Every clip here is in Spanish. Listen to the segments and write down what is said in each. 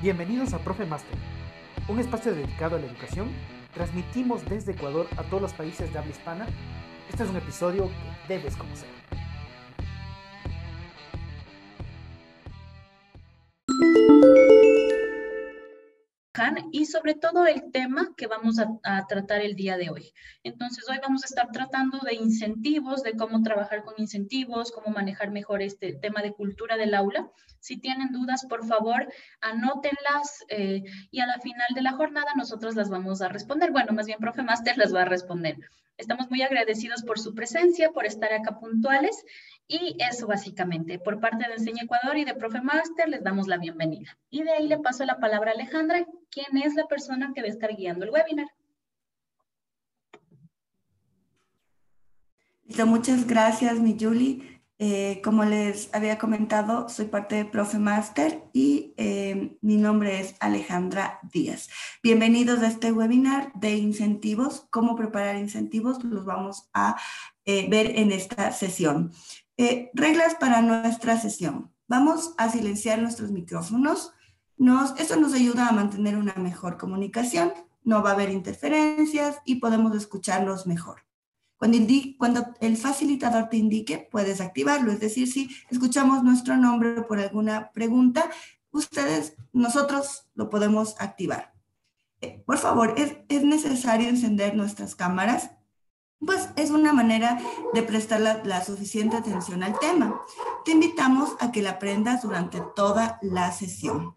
Bienvenidos a Profe Master, un espacio dedicado a la educación. Transmitimos desde Ecuador a todos los países de habla hispana. Este es un episodio que debes conocer. Y sobre todo el tema que vamos a, tratar el día de hoy. Entonces, hoy vamos a estar tratando de incentivos, de cómo trabajar con incentivos, cómo manejar mejor este tema de cultura del aula. Si tienen dudas, por favor, anótenlas eh, y a la final de la jornada nosotros las vamos a responder. Bueno, más bien, profe Master las va a responder. Estamos muy agradecidos por su presencia, por estar acá puntuales y eso básicamente. Por parte de Enseña Ecuador y de Profe Master les damos la bienvenida. Y de ahí le paso la palabra a Alejandra, quien es la persona que va a estar guiando el webinar. Listo, muchas gracias, mi Julie. Eh, como les había comentado, soy parte de Profe Master y eh, mi nombre es Alejandra Díaz. Bienvenidos a este webinar de incentivos, cómo preparar incentivos, los vamos a eh, ver en esta sesión. Reglas para nuestra sesión. Vamos a silenciar nuestros micrófonos. Nos, esto nos ayuda a mantener una mejor comunicación, no va a haber interferencias y podemos escucharlos mejor. Cuando, el facilitador te indique, puedes activarlo. Es decir, si escuchamos nuestro nombre por alguna pregunta, ustedes, nosotros lo podemos activar. Eh, por favor, ¿es, ¿es, necesario encender nuestras cámaras? Pues es una manera de prestar la, suficiente atención al tema. Te invitamos a que la aprendas durante toda la sesión.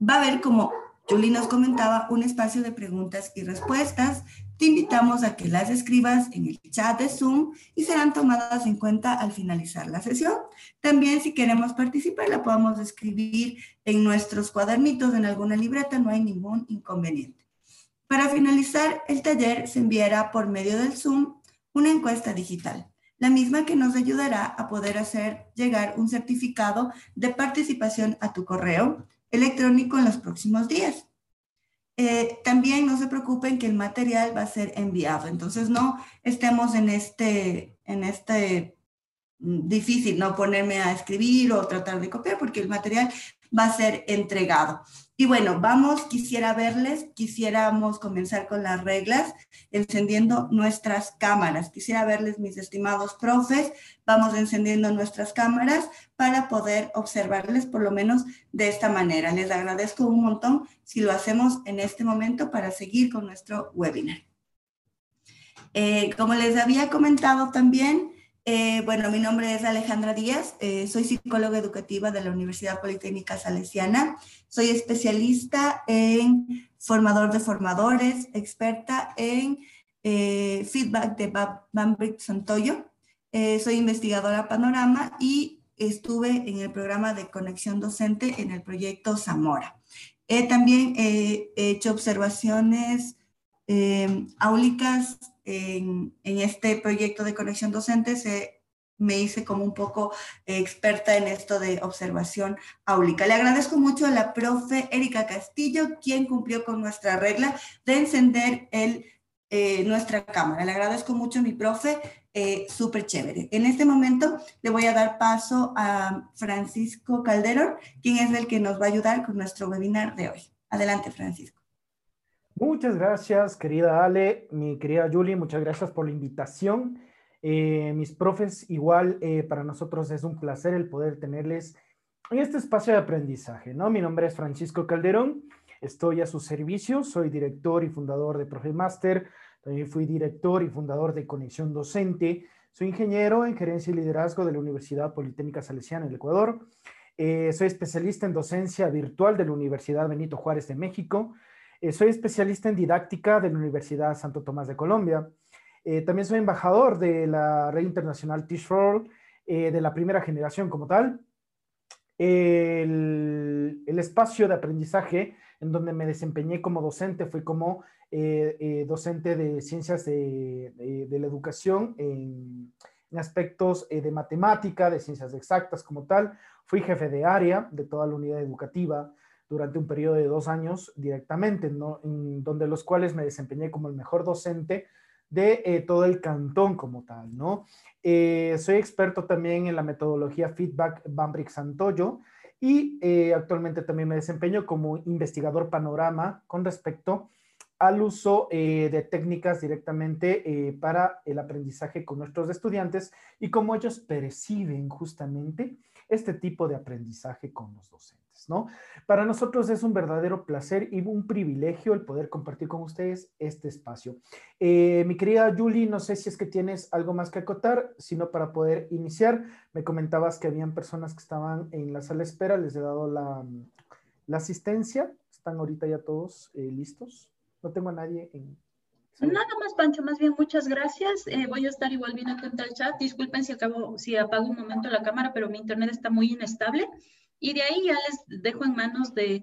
Va a haber, como Julie nos comentaba, un espacio de preguntas y respuestas te invitamos a que las escribas en el chat de Zoom y serán tomadas en cuenta al finalizar la sesión. También si queremos participar, la podemos escribir en nuestros cuadernitos, en alguna libreta, no hay ningún inconveniente. Para finalizar el taller se enviará por medio del Zoom una encuesta digital, la misma que nos ayudará a poder hacer llegar un certificado de participación a tu correo electrónico en los próximos días. Eh, también no se preocupen que el material va a ser enviado. Entonces no estemos en este, en este mm, difícil, no ponerme a escribir o tratar de copiar porque el material va a ser entregado. Y bueno, vamos, quisiera verles, quisiéramos comenzar con las reglas, encendiendo nuestras cámaras. Quisiera verles, mis estimados profes, vamos encendiendo nuestras cámaras para poder observarles por lo menos de esta manera. Les agradezco un montón si lo hacemos en este momento para seguir con nuestro webinar. Eh, como les había comentado también, eh, bueno, mi nombre es Alejandra Díaz, eh, soy psicóloga educativa de la Universidad Politécnica Salesiana, soy especialista en formador de formadores, experta en eh, feedback de Bambrick Santoyo, soy investigadora Panorama y estuve en el programa de conexión docente en el proyecto Zamora. también he hecho observaciones áulicas en, este proyecto de conexión docente se, me hice como un poco experta en esto de observación áulica. Le agradezco mucho a la profe Erika Castillo, quien cumplió con nuestra regla de encender el, eh, nuestra cámara. Le agradezco mucho a mi profe, eh, súper chévere. En este momento le voy a dar paso a Francisco Calderón, quien es el que nos va a ayudar con nuestro webinar de hoy. Adelante, Francisco. Muchas gracias, querida Ale, mi querida Julie, muchas gracias por la invitación. Eh, mis profes, igual eh, para nosotros es un placer el poder tenerles en este espacio de aprendizaje, ¿no? Mi nombre es Francisco Calderón, estoy a su servicio, soy director y fundador de Profe Master, también fui director y fundador de Conexión Docente, soy ingeniero en gerencia y liderazgo de la Universidad Politécnica Salesiana del Ecuador, eh, soy especialista en docencia virtual de la Universidad Benito Juárez de México, eh, soy especialista en didáctica de la Universidad Santo Tomás de Colombia. Eh, también soy embajador de la red internacional Teach for eh, de la primera generación como tal. El, espacio de aprendizaje en donde me desempeñé como docente fue como docente de ciencias de, la educación en aspectos de matemática, de ciencias exactas como tal. Fui jefe de área de toda la unidad educativa durante un periodo de dos años directamente, en donde los cuales me desempeñé como el mejor docente de eh, todo el cantón como tal, ¿no? Eh, soy experto también en la metodología Feedback Bambrick Santoyo y eh, actualmente también me desempeño como investigador panorama con respecto al uso de técnicas directamente para el aprendizaje con nuestros estudiantes y cómo ellos perciben justamente este tipo de aprendizaje con los docentes, ¿no? Para nosotros es un verdadero placer y un privilegio el poder compartir con ustedes este espacio. Eh, mi querida Julie, no sé si es que tienes algo más que acotar, sino para poder iniciar, me comentabas que habían personas que estaban en la sala de espera, les he dado la, la asistencia, están ahorita ya todos listos. No tengo a nadie. Nada más, Pancho, más bien muchas gracias. Eh, voy a estar igual viendo atenta al chat. Disculpen si, acabo, si apago un momento la cámara, pero mi internet está muy inestable. Y de ahí ya les dejo en manos de,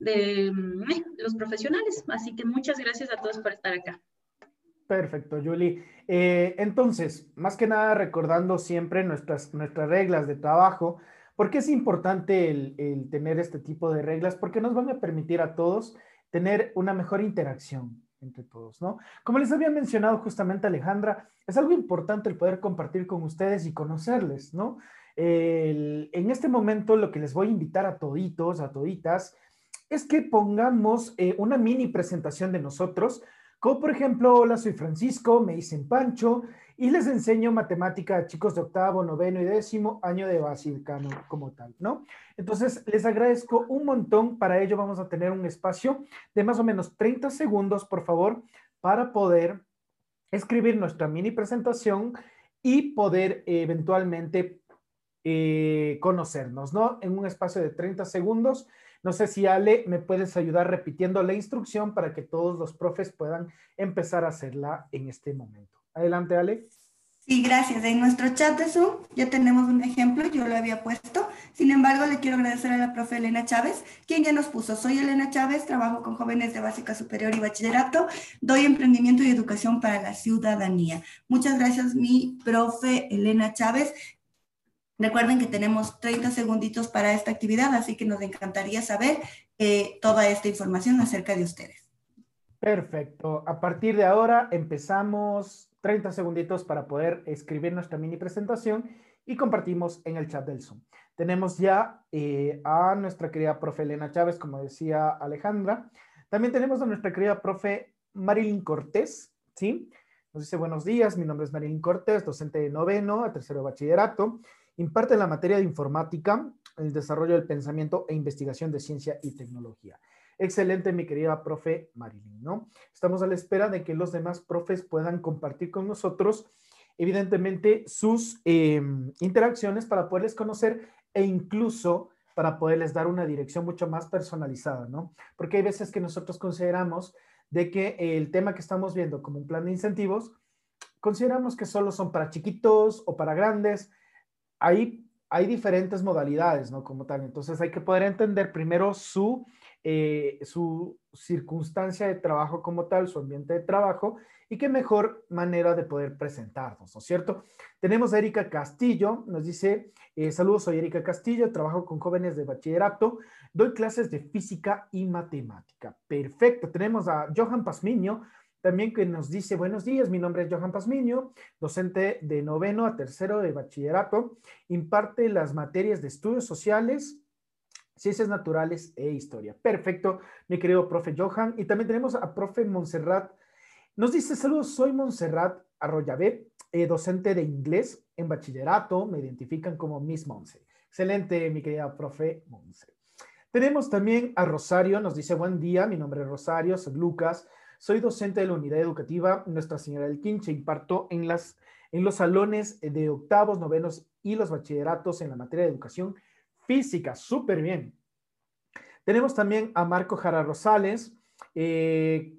mm, eh, los profesionales. Así que muchas gracias a todos por estar acá. Perfecto, Julie. Eh, entonces, más que nada recordando siempre nuestras, nuestras reglas de trabajo, porque es importante el, el tener este tipo de reglas, porque nos van a permitir a todos tener una mejor interacción entre todos, ¿no? Como les había mencionado justamente Alejandra, es algo importante el poder compartir con ustedes y conocerles, ¿no? En este momento lo que les voy a invitar a toditos, a toditas, es que pongamos eh, una mini presentación de nosotros, como por ejemplo, hola, soy Francisco, me dicen Pancho, y les enseño matemática a chicos de octavo, noveno y décimo año de básica como tal, ¿no? Entonces, les agradezco un montón. Para ello vamos a tener un espacio de más o menos 30 segundos, por favor, para poder escribir nuestra mini presentación y poder eventualmente eh, conocernos, ¿no? En un espacio de 30 segundos. No sé si Ale me puedes ayudar repitiendo la instrucción para que todos los profes puedan empezar a hacerla en este momento. Adelante, Ale. Sí, gracias. En nuestro chat de Zoom ya tenemos un ejemplo, yo lo había puesto. Sin embargo, le quiero agradecer a la profe Elena Chávez, quien ya nos puso. Soy Elena Chávez, trabajo con jóvenes de básica superior y bachillerato, doy emprendimiento y educación para la ciudadanía. Muchas gracias, mi profe Elena Chávez. Recuerden que tenemos 30 segunditos para esta actividad, así que nos encantaría saber eh, toda esta información acerca de ustedes. Perfecto. A partir de ahora empezamos 30 segunditos para poder escribir nuestra mini presentación y compartimos en el chat del Zoom. Tenemos ya eh, a nuestra querida profe Elena Chávez, como decía Alejandra. También tenemos a nuestra querida profe Marilyn Cortés, ¿sí? Nos dice buenos días, mi nombre es Marilyn Cortés, docente de noveno a tercero de bachillerato. Imparte la materia de informática, el desarrollo del pensamiento e investigación de ciencia y tecnología. Excelente, mi querida profe Marilyn, ¿no? Estamos a la espera de que los demás profes puedan compartir con nosotros, evidentemente, sus em, interacciones para poderles conocer e incluso para poderles dar una dirección mucho más personalizada, ¿no? Porque hay veces que nosotros consideramos de que el tema que estamos viendo como un plan de incentivos, consideramos que solo son para chiquitos o para grandes. Hay diferentes modalidades, ¿no? Como tal. Entonces hay que poder entender primero su eh, su circunstancia de trabajo como tal, su ambiente de trabajo, y qué mejor manera de poder presentarnos, ¿no es cierto? Tenemos a Erika Castillo, nos dice, eh, saludos, soy Erika Castillo, trabajo con jóvenes de bachillerato, doy clases de física y matemática. Perfecto, tenemos a Johan Pasmiño, también que nos dice, buenos días, mi nombre es Johan Pasmiño, docente de noveno a tercero de bachillerato, imparte las materias de estudios sociales, Ciencias Naturales e Historia. Perfecto, mi querido profe Johan. Y también tenemos a profe Montserrat. Nos dice, saludos, soy Montserrat Arroyabé, eh, docente de inglés en bachillerato. Me identifican como Miss Monse. Excelente, mi querida profe Monse. Tenemos también a Rosario, nos dice, buen día, mi nombre es Rosario, soy Lucas, soy docente de la unidad educativa Nuestra Señora del Quinche, imparto en, en los salones de octavos, novenos y los bachilleratos en la materia de educación física, súper bien. Tenemos también a Marco Jara Rosales. Eh,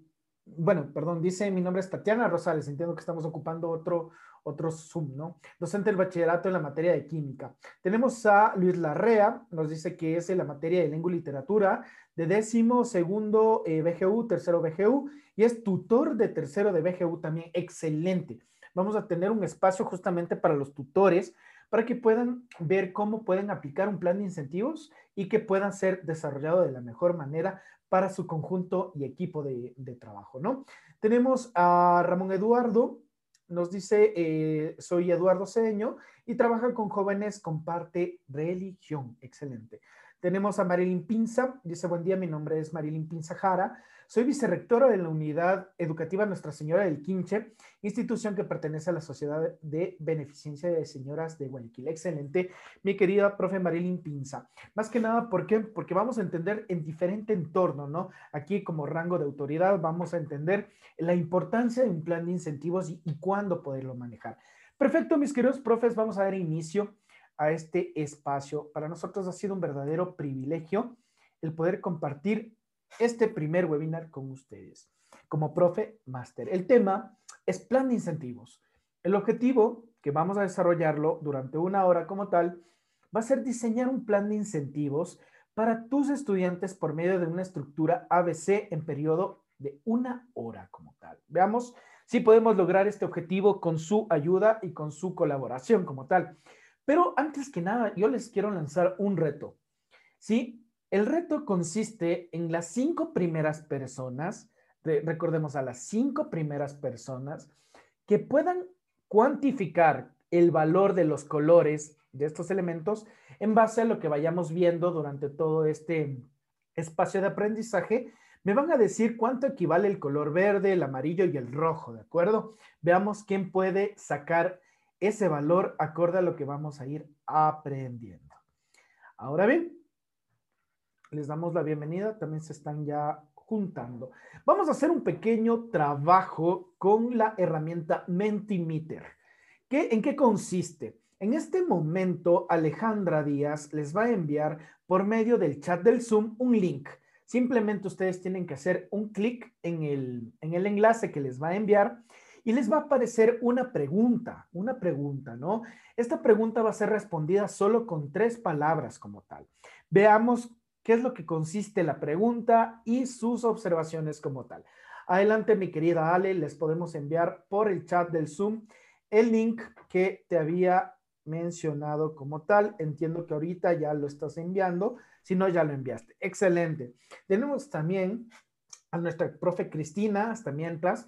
bueno, perdón, dice mi nombre es Tatiana Rosales, entiendo que estamos ocupando otro, otro Zoom, ¿no? Docente del bachillerato en la materia de química. Tenemos a Luis Larrea, nos dice que es en la materia de lengua y literatura, de décimo, segundo eh, BGU, tercero BGU, y es tutor de tercero de BGU también, excelente. Vamos a tener un espacio justamente para los tutores para que puedan ver cómo pueden aplicar un plan de incentivos y que puedan ser desarrollados de la mejor manera para su conjunto y equipo de, trabajo, ¿no? Tenemos a Ramón Eduardo, nos dice, eh, soy Eduardo Cedeño y trabaja con jóvenes con parte religión. Excelente. Tenemos a Marilyn Pinza, dice buen día, mi nombre es Marilyn Pinza Jara, soy vicerrectora de la Unidad Educativa Nuestra Señora del Quinche, institución que pertenece a la Sociedad de Beneficencia de Señoras de Guayaquil. Excelente, mi querida profe Marilyn Pinza. Más que nada, ¿por qué? Porque vamos a entender en diferente entorno, ¿no? Aquí como rango de autoridad vamos a entender la importancia de un plan de incentivos y, y cuándo poderlo manejar. Perfecto, mis queridos profes, vamos a dar inicio a este espacio. Para nosotros ha sido un verdadero privilegio el poder compartir este primer webinar con ustedes como profe máster. El tema es plan de incentivos. El objetivo, que vamos a desarrollarlo durante una hora como tal, va a ser diseñar un plan de incentivos para tus estudiantes por medio de una estructura ABC en periodo de una hora como tal. Veamos si podemos lograr este objetivo con su ayuda y con su colaboración como tal. Pero antes que nada, yo les quiero lanzar un reto. ¿Sí? El reto consiste en las cinco primeras personas, recordemos a las cinco primeras personas, que puedan cuantificar el valor de los colores de estos elementos en base a lo que vayamos viendo durante todo este espacio de aprendizaje. Me van a decir cuánto equivale el color verde, el amarillo y el rojo, ¿de acuerdo? Veamos quién puede sacar ese valor acorde a lo que vamos a ir aprendiendo. Ahora bien, les damos la bienvenida, también se están ya juntando. Vamos a hacer un pequeño trabajo con la herramienta Mentimeter. ¿Qué, ¿En qué consiste? En este momento, Alejandra Díaz les va a enviar por medio del chat del Zoom un link. Simplemente ustedes tienen que hacer un clic en el, en el enlace que les va a enviar y les va a aparecer una pregunta, una pregunta, ¿no? Esta pregunta va a ser respondida solo con tres palabras como tal. Veamos qué es lo que consiste la pregunta y sus observaciones como tal. Adelante, mi querida Ale, les podemos enviar por el chat del Zoom el link que te había mencionado como tal. Entiendo que ahorita ya lo estás enviando, si no, ya lo enviaste. Excelente. Tenemos también a nuestra profe Cristina, hasta mientras.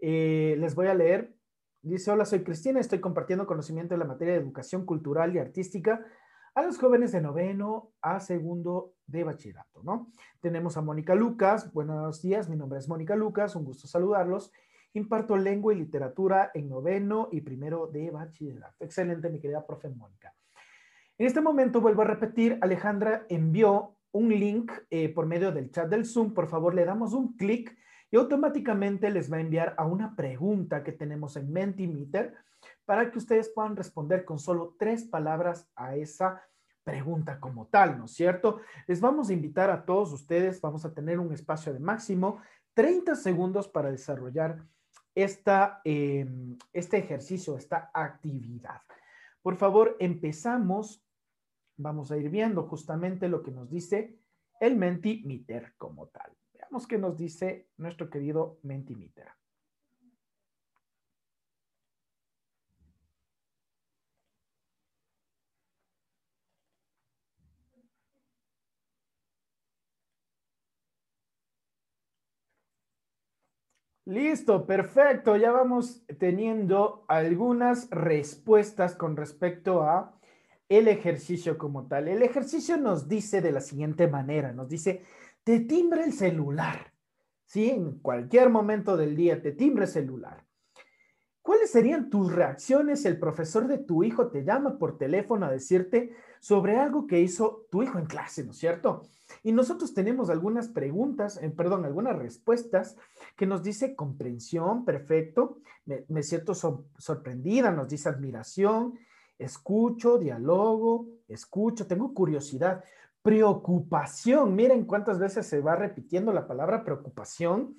Eh, les voy a leer. Dice, hola, soy Cristina, estoy compartiendo conocimiento de la materia de educación cultural y artística a los jóvenes de noveno a segundo de bachillerato, ¿no? Tenemos a Mónica Lucas. Buenos días, mi nombre es Mónica Lucas, un gusto saludarlos. Imparto lengua y literatura en noveno y primero de bachillerato. Excelente, mi querida profe Mónica. En este momento vuelvo a repetir, Alejandra envió un link eh, por medio del chat del Zoom. Por favor, le damos un clic y automáticamente les va a enviar a una pregunta que tenemos en Mentimeter para que ustedes puedan responder con solo tres palabras a esa pregunta como tal, ¿no es cierto? Les vamos a invitar a todos ustedes, vamos a tener un espacio de máximo 30 segundos para desarrollar esta, em, este ejercicio, esta actividad. Por favor, empezamos. Vamos a ir viendo justamente lo que nos dice el Mentimeter como tal. Veamos qué nos dice nuestro querido Mentimeter. Listo, perfecto. Ya vamos teniendo algunas respuestas con respecto a el ejercicio como tal. El ejercicio nos dice de la siguiente manera, nos dice, te timbre el celular. ¿Sí? En cualquier momento del día te timbre el celular. ¿Cuáles serían tus reacciones si el profesor de tu hijo te llama por teléfono a decirte sobre algo que hizo tu hijo en clase, ¿no es cierto? Y nosotros tenemos algunas preguntas, eh, perdón, algunas respuestas que nos dice comprensión, perfecto, me, siento sorprendida, nos dice admiración, escucho, diálogo, escucho, tengo curiosidad, preocupación, miren cuántas veces se va repitiendo la palabra preocupación,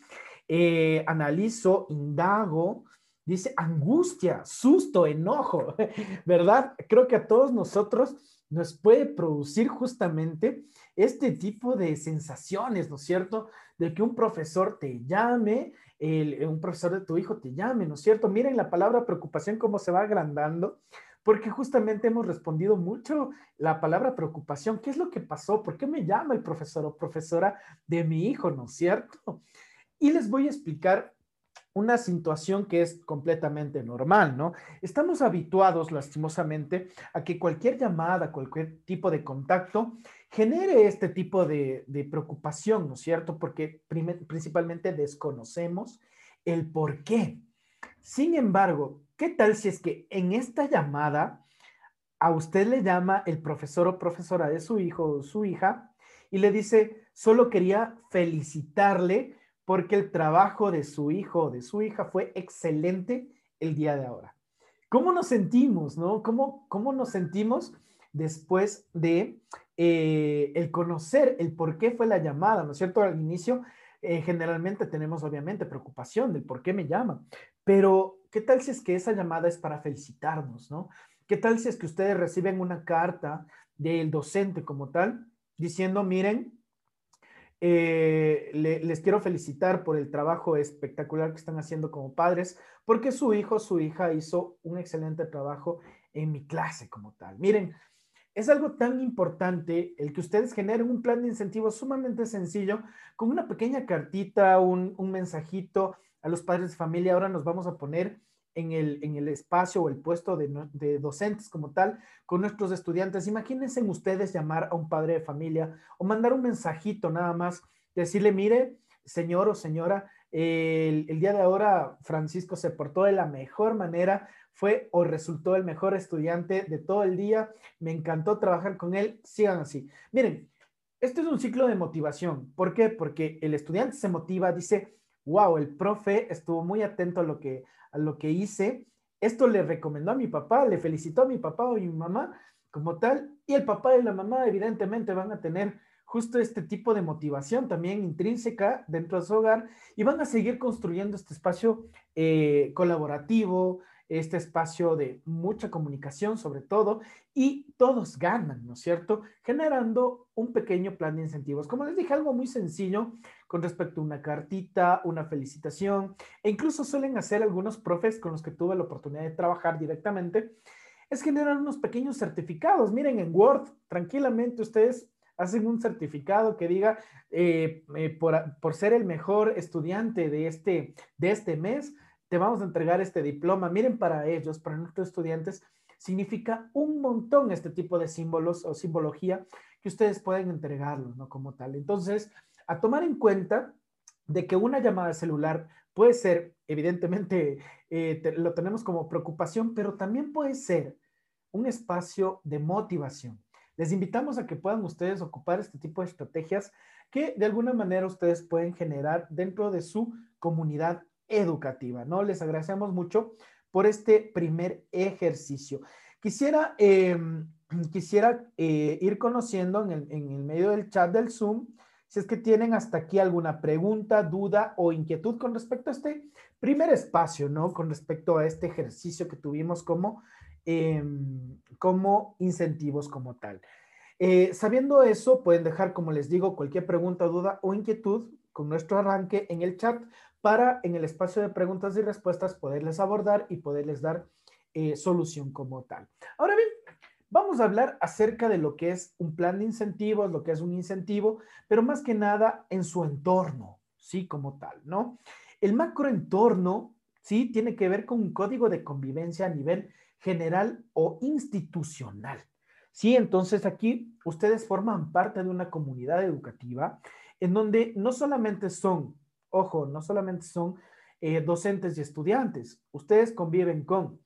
eh, analizo, indago, dice angustia, susto, enojo, ¿verdad? Creo que a todos nosotros nos puede producir justamente este tipo de sensaciones, ¿no es cierto? De que un profesor te llame, un profesor de tu hijo te llame, ¿no es cierto? Miren la palabra preocupación cómo se va agrandando, porque justamente hemos respondido mucho la palabra preocupación. ¿Qué es lo que pasó? ¿Por qué me llama el profesor o profesora de mi hijo, ¿no es cierto? Y les voy a explicar una situación que es completamente normal, ¿no? Estamos habituados, lastimosamente, a que cualquier llamada, cualquier tipo de contacto genere este tipo de, preocupación, ¿no es cierto? Porque principalmente desconocemos el por qué. Sin embargo, ¿qué tal si es que en esta llamada a usted le llama el profesor o profesora de su hijo o su hija y le dice, solo quería felicitarle porque el trabajo de su hijo o de su hija fue excelente el día de ahora. ¿Cómo nos sentimos, no? ¿Cómo, cómo nos sentimos después de eh, el conocer el por qué fue la llamada, ¿no es cierto? Al inicio eh, generalmente tenemos obviamente preocupación del por qué me llama, pero ¿qué tal si es que esa llamada es para felicitarnos, ¿no? ¿Qué tal si es que ustedes reciben una carta del docente como tal diciendo, miren, eh, les quiero felicitar por el trabajo espectacular que están haciendo como padres, porque su hijo, su hija hizo un excelente trabajo en mi clase como tal. Miren, es algo tan importante el que ustedes generen un plan de incentivos sumamente sencillo, con una pequeña cartita, un, mensajito a los padres de familia. Ahora nos vamos a poner en el, en el espacio o el puesto de, docentes como tal con nuestros estudiantes. Imagínense ustedes llamar a un padre de familia o mandar un mensajito nada más, decirle, mire, señor o señora, el, el, día de ahora Francisco se portó de la mejor manera, fue o resultó el mejor estudiante de todo el día, me encantó trabajar con él, sigan así. Miren, esto es un ciclo de motivación. ¿Por qué? Porque el estudiante se motiva, dice, wow, el profe estuvo muy atento a lo que, a lo que hice, esto le recomendó a mi papá, le felicitó a mi papá o a mi mamá como tal, y el papá y la mamá evidentemente van a tener justo este tipo de motivación también intrínseca dentro de su hogar y van a seguir construyendo este espacio eh, colaborativo, este espacio de mucha comunicación sobre todo y todos ganan, ¿no es cierto? Generando un pequeño plan de incentivos. Como les dije, algo muy sencillo con respecto a una cartita, una felicitación e incluso suelen hacer algunos profes con los que tuve la oportunidad de trabajar directamente, es generar unos pequeños certificados. Miren, en Word, tranquilamente ustedes hacen un certificado que diga, eh, eh, por, ser el mejor estudiante de este, de este mes, te vamos a entregar este diploma. Miren, para ellos, para nuestros estudiantes, significa un montón este tipo de símbolos o simbología que ustedes pueden entregarlos, ¿no? Como tal. Entonces, a tomar en cuenta de que una llamada celular puede ser, evidentemente, eh, lo tenemos como preocupación, pero también puede ser un espacio de motivación. Les invitamos a que puedan ustedes ocupar este tipo de estrategias que de alguna manera ustedes pueden generar dentro de su comunidad educativa, ¿no? Les agradecemos mucho por este primer ejercicio. Quisiera, em, quisiera eh, ir conociendo en el, en el medio del chat del Zoom si es que tienen hasta aquí alguna pregunta, duda o inquietud con respecto a este primer espacio, ¿no? Con respecto a este ejercicio que tuvimos como Em, como incentivos como tal. Eh, sabiendo eso, pueden dejar, como les digo, cualquier pregunta, duda o inquietud con nuestro arranque en el chat para en el espacio de preguntas y respuestas poderles abordar y poderles dar eh, solución como tal. Ahora bien, vamos a hablar acerca de lo que es un plan de incentivos, lo que es un incentivo, pero más que nada en su entorno, sí, como tal, ¿no? El macroentorno, sí, tiene que ver con un código de convivencia a nivel general o institucional. Sí, entonces aquí ustedes forman parte de una comunidad educativa en donde no solamente son, ojo, no solamente son eh, docentes y estudiantes, ustedes conviven con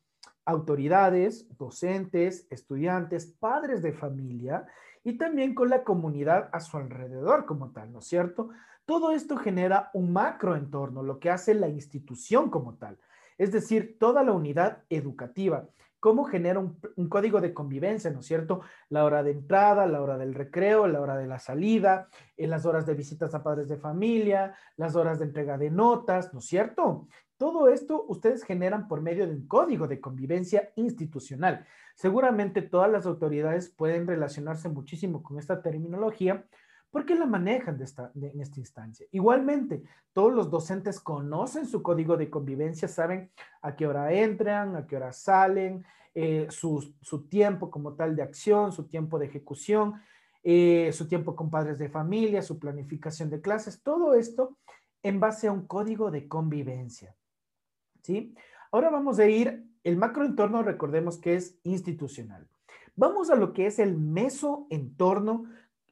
autoridades, docentes, estudiantes, padres de familia y también con la comunidad a su alrededor como tal, ¿no es cierto? Todo esto genera un macroentorno, lo que hace la institución como tal, es decir, toda la unidad educativa cómo genera un, código de convivencia, ¿no es cierto? La hora de entrada, la hora del recreo, la hora de la salida, en las horas de visitas a padres de familia, las horas de entrega de notas, ¿no es cierto? Todo esto ustedes generan por medio de un código de convivencia institucional. Seguramente todas las autoridades pueden relacionarse muchísimo con esta terminología porque la manejan de esta, en esta instancia. Igualmente, todos los docentes conocen su código de convivencia, saben a qué hora entran, a qué hora salen, eh, su, tiempo como tal de acción, su tiempo de ejecución, eh, su tiempo con padres de familia, su planificación de clases, todo esto en base a un código de convivencia. ¿Sí? Ahora vamos a ir, el macroentorno recordemos que es institucional. Vamos a lo que es el mesoentorno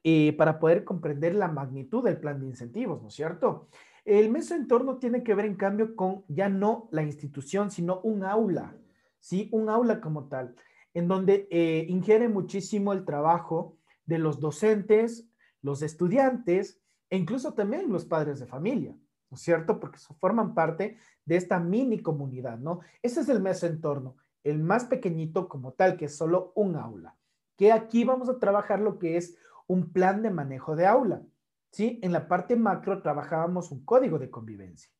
eh, para poder comprender la magnitud del plan de incentivos, ¿no es cierto? El mesoentorno tiene que ver, en cambio, con ya no la institución, sino un aula, ¿sí? Un aula como tal, en donde eh, ingiere muchísimo el trabajo de los docentes, los estudiantes e incluso también los padres de familia, ¿no es cierto? Porque forman parte de esta mini comunidad, ¿no? Ese es el mesoentorno, el más pequeñito como tal, que es solo un aula. Que aquí vamos a trabajar lo que es un plan de manejo de aula. ¿sí? En la parte macro trabajábamos un código de convivencia.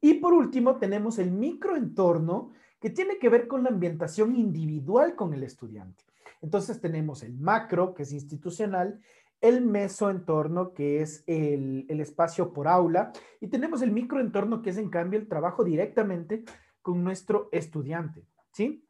Y por último, tenemos el microentorno que tiene que ver con la ambientación individual con el estudiante. Entonces tenemos el macro, que es institucional, el mesoentorno, que es el, el espacio por aula, y tenemos el microentorno, que es en cambio el trabajo directamente con nuestro estudiante, ¿sí?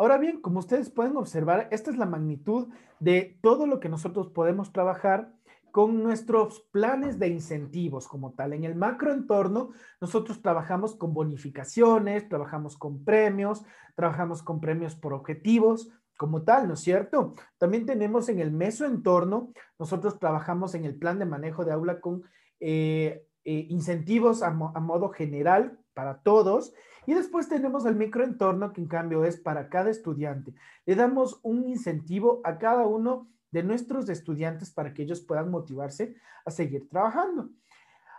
Ahora bien, como ustedes pueden observar, esta es la magnitud de todo lo que nosotros podemos trabajar con nuestros planes de incentivos como tal. En el macroentorno, nosotros trabajamos con bonificaciones, trabajamos con premios, trabajamos con premios por objetivos como tal, ¿no es cierto? También tenemos en el mesoentorno, nosotros trabajamos en el plan de manejo de aula con eh, eh, incentivos a, a modo general para todos y después tenemos el microentorno que en cambio es para cada estudiante. Le damos un incentivo a cada uno de nuestros estudiantes para que ellos puedan motivarse a seguir trabajando.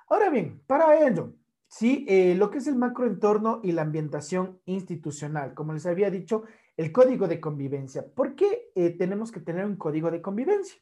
Ahora bien, para ello, sí, eh, lo que es el macroentorno y la ambientación institucional, como les había dicho, el código de convivencia. ¿Por qué eh, tenemos que tener un código de convivencia?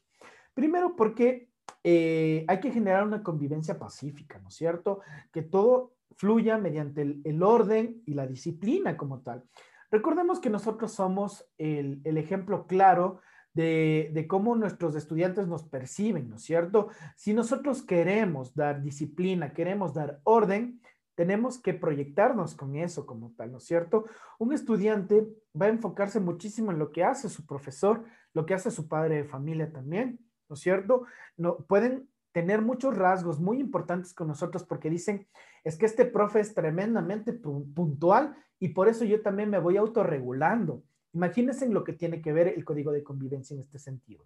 Primero porque eh, hay que generar una convivencia pacífica, ¿no es cierto? Que todo fluya mediante el, orden y la disciplina como tal. Recordemos que nosotros somos el, ejemplo claro de, de, cómo nuestros estudiantes nos perciben, ¿no es cierto? Si nosotros queremos dar disciplina, queremos dar orden, tenemos que proyectarnos con eso como tal, ¿no es cierto? Un estudiante va a enfocarse muchísimo en lo que hace su profesor, lo que hace su padre de familia también, ¿no es cierto? No, pueden tener muchos rasgos muy importantes con nosotros porque dicen, es que este profe es tremendamente puntual y por eso yo también me voy autorregulando. Imagínense en lo que tiene que ver el código de convivencia en este sentido.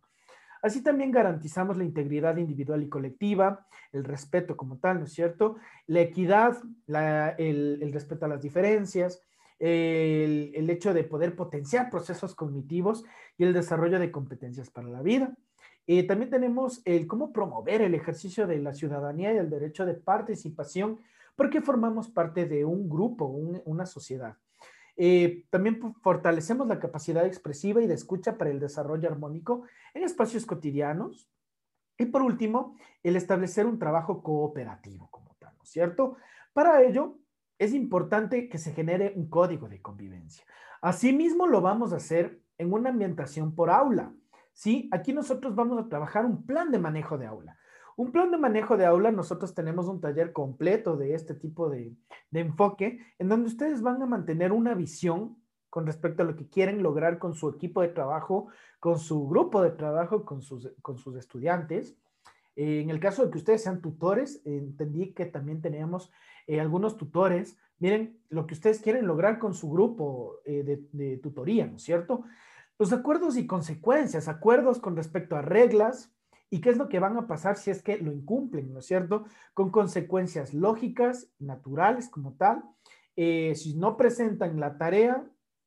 Así también garantizamos la integridad individual y colectiva, el respeto como tal, ¿no es cierto? La equidad, el, respeto a las diferencias, el, el hecho de poder potenciar procesos cognitivos y el desarrollo de competencias para la vida. Eh, también tenemos el cómo promover el ejercicio de la ciudadanía y el derecho de participación, porque formamos parte de un grupo, una sociedad. Eh, también fortalecemos la capacidad expresiva y de escucha para el desarrollo armónico en espacios cotidianos. Y por último, el establecer un trabajo cooperativo como tal, ¿no es cierto? Para ello, es importante que se genere un código de convivencia. Asimismo, lo vamos a hacer en una ambientación por aula. ¿Sí? Aquí nosotros vamos a trabajar un plan de manejo de aula. Un plan de manejo de aula, nosotros tenemos un taller completo de este tipo de, enfoque, en donde ustedes van a mantener una visión con respecto a lo que quieren lograr con su equipo de trabajo, con su grupo de trabajo, con sus, estudiantes. Eh, en el caso de que ustedes sean tutores, entendí que también tenemos eh, algunos tutores. Miren lo que ustedes quieren lograr con su grupo eh, de, de, tutoría, ¿no es cierto? Los acuerdos y consecuencias, acuerdos con respecto a reglas y qué es lo que van a pasar si es que lo incumplen, ¿no es cierto? Con consecuencias lógicas, naturales como tal. Eh, si no presentan la tarea,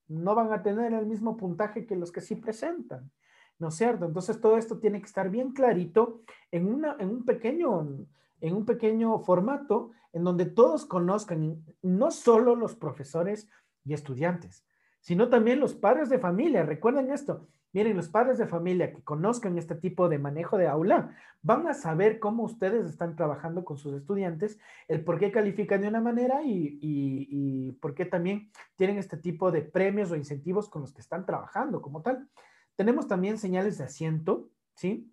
no van a tener el mismo puntaje que los que sí presentan, ¿no es cierto? Entonces todo esto tiene que estar bien clarito en, en, un, pequeño, en un pequeño formato en donde todos conozcan, no solo los profesores y estudiantes, sino también los padres de familia. Recuerden esto. Miren, los padres de familia que conozcan este tipo de manejo de aula van a saber cómo ustedes están trabajando con sus estudiantes, el por qué califican de una manera y, y, por qué también tienen este tipo de premios o incentivos con los que están trabajando como tal. Tenemos también señales de asiento, ¿sí?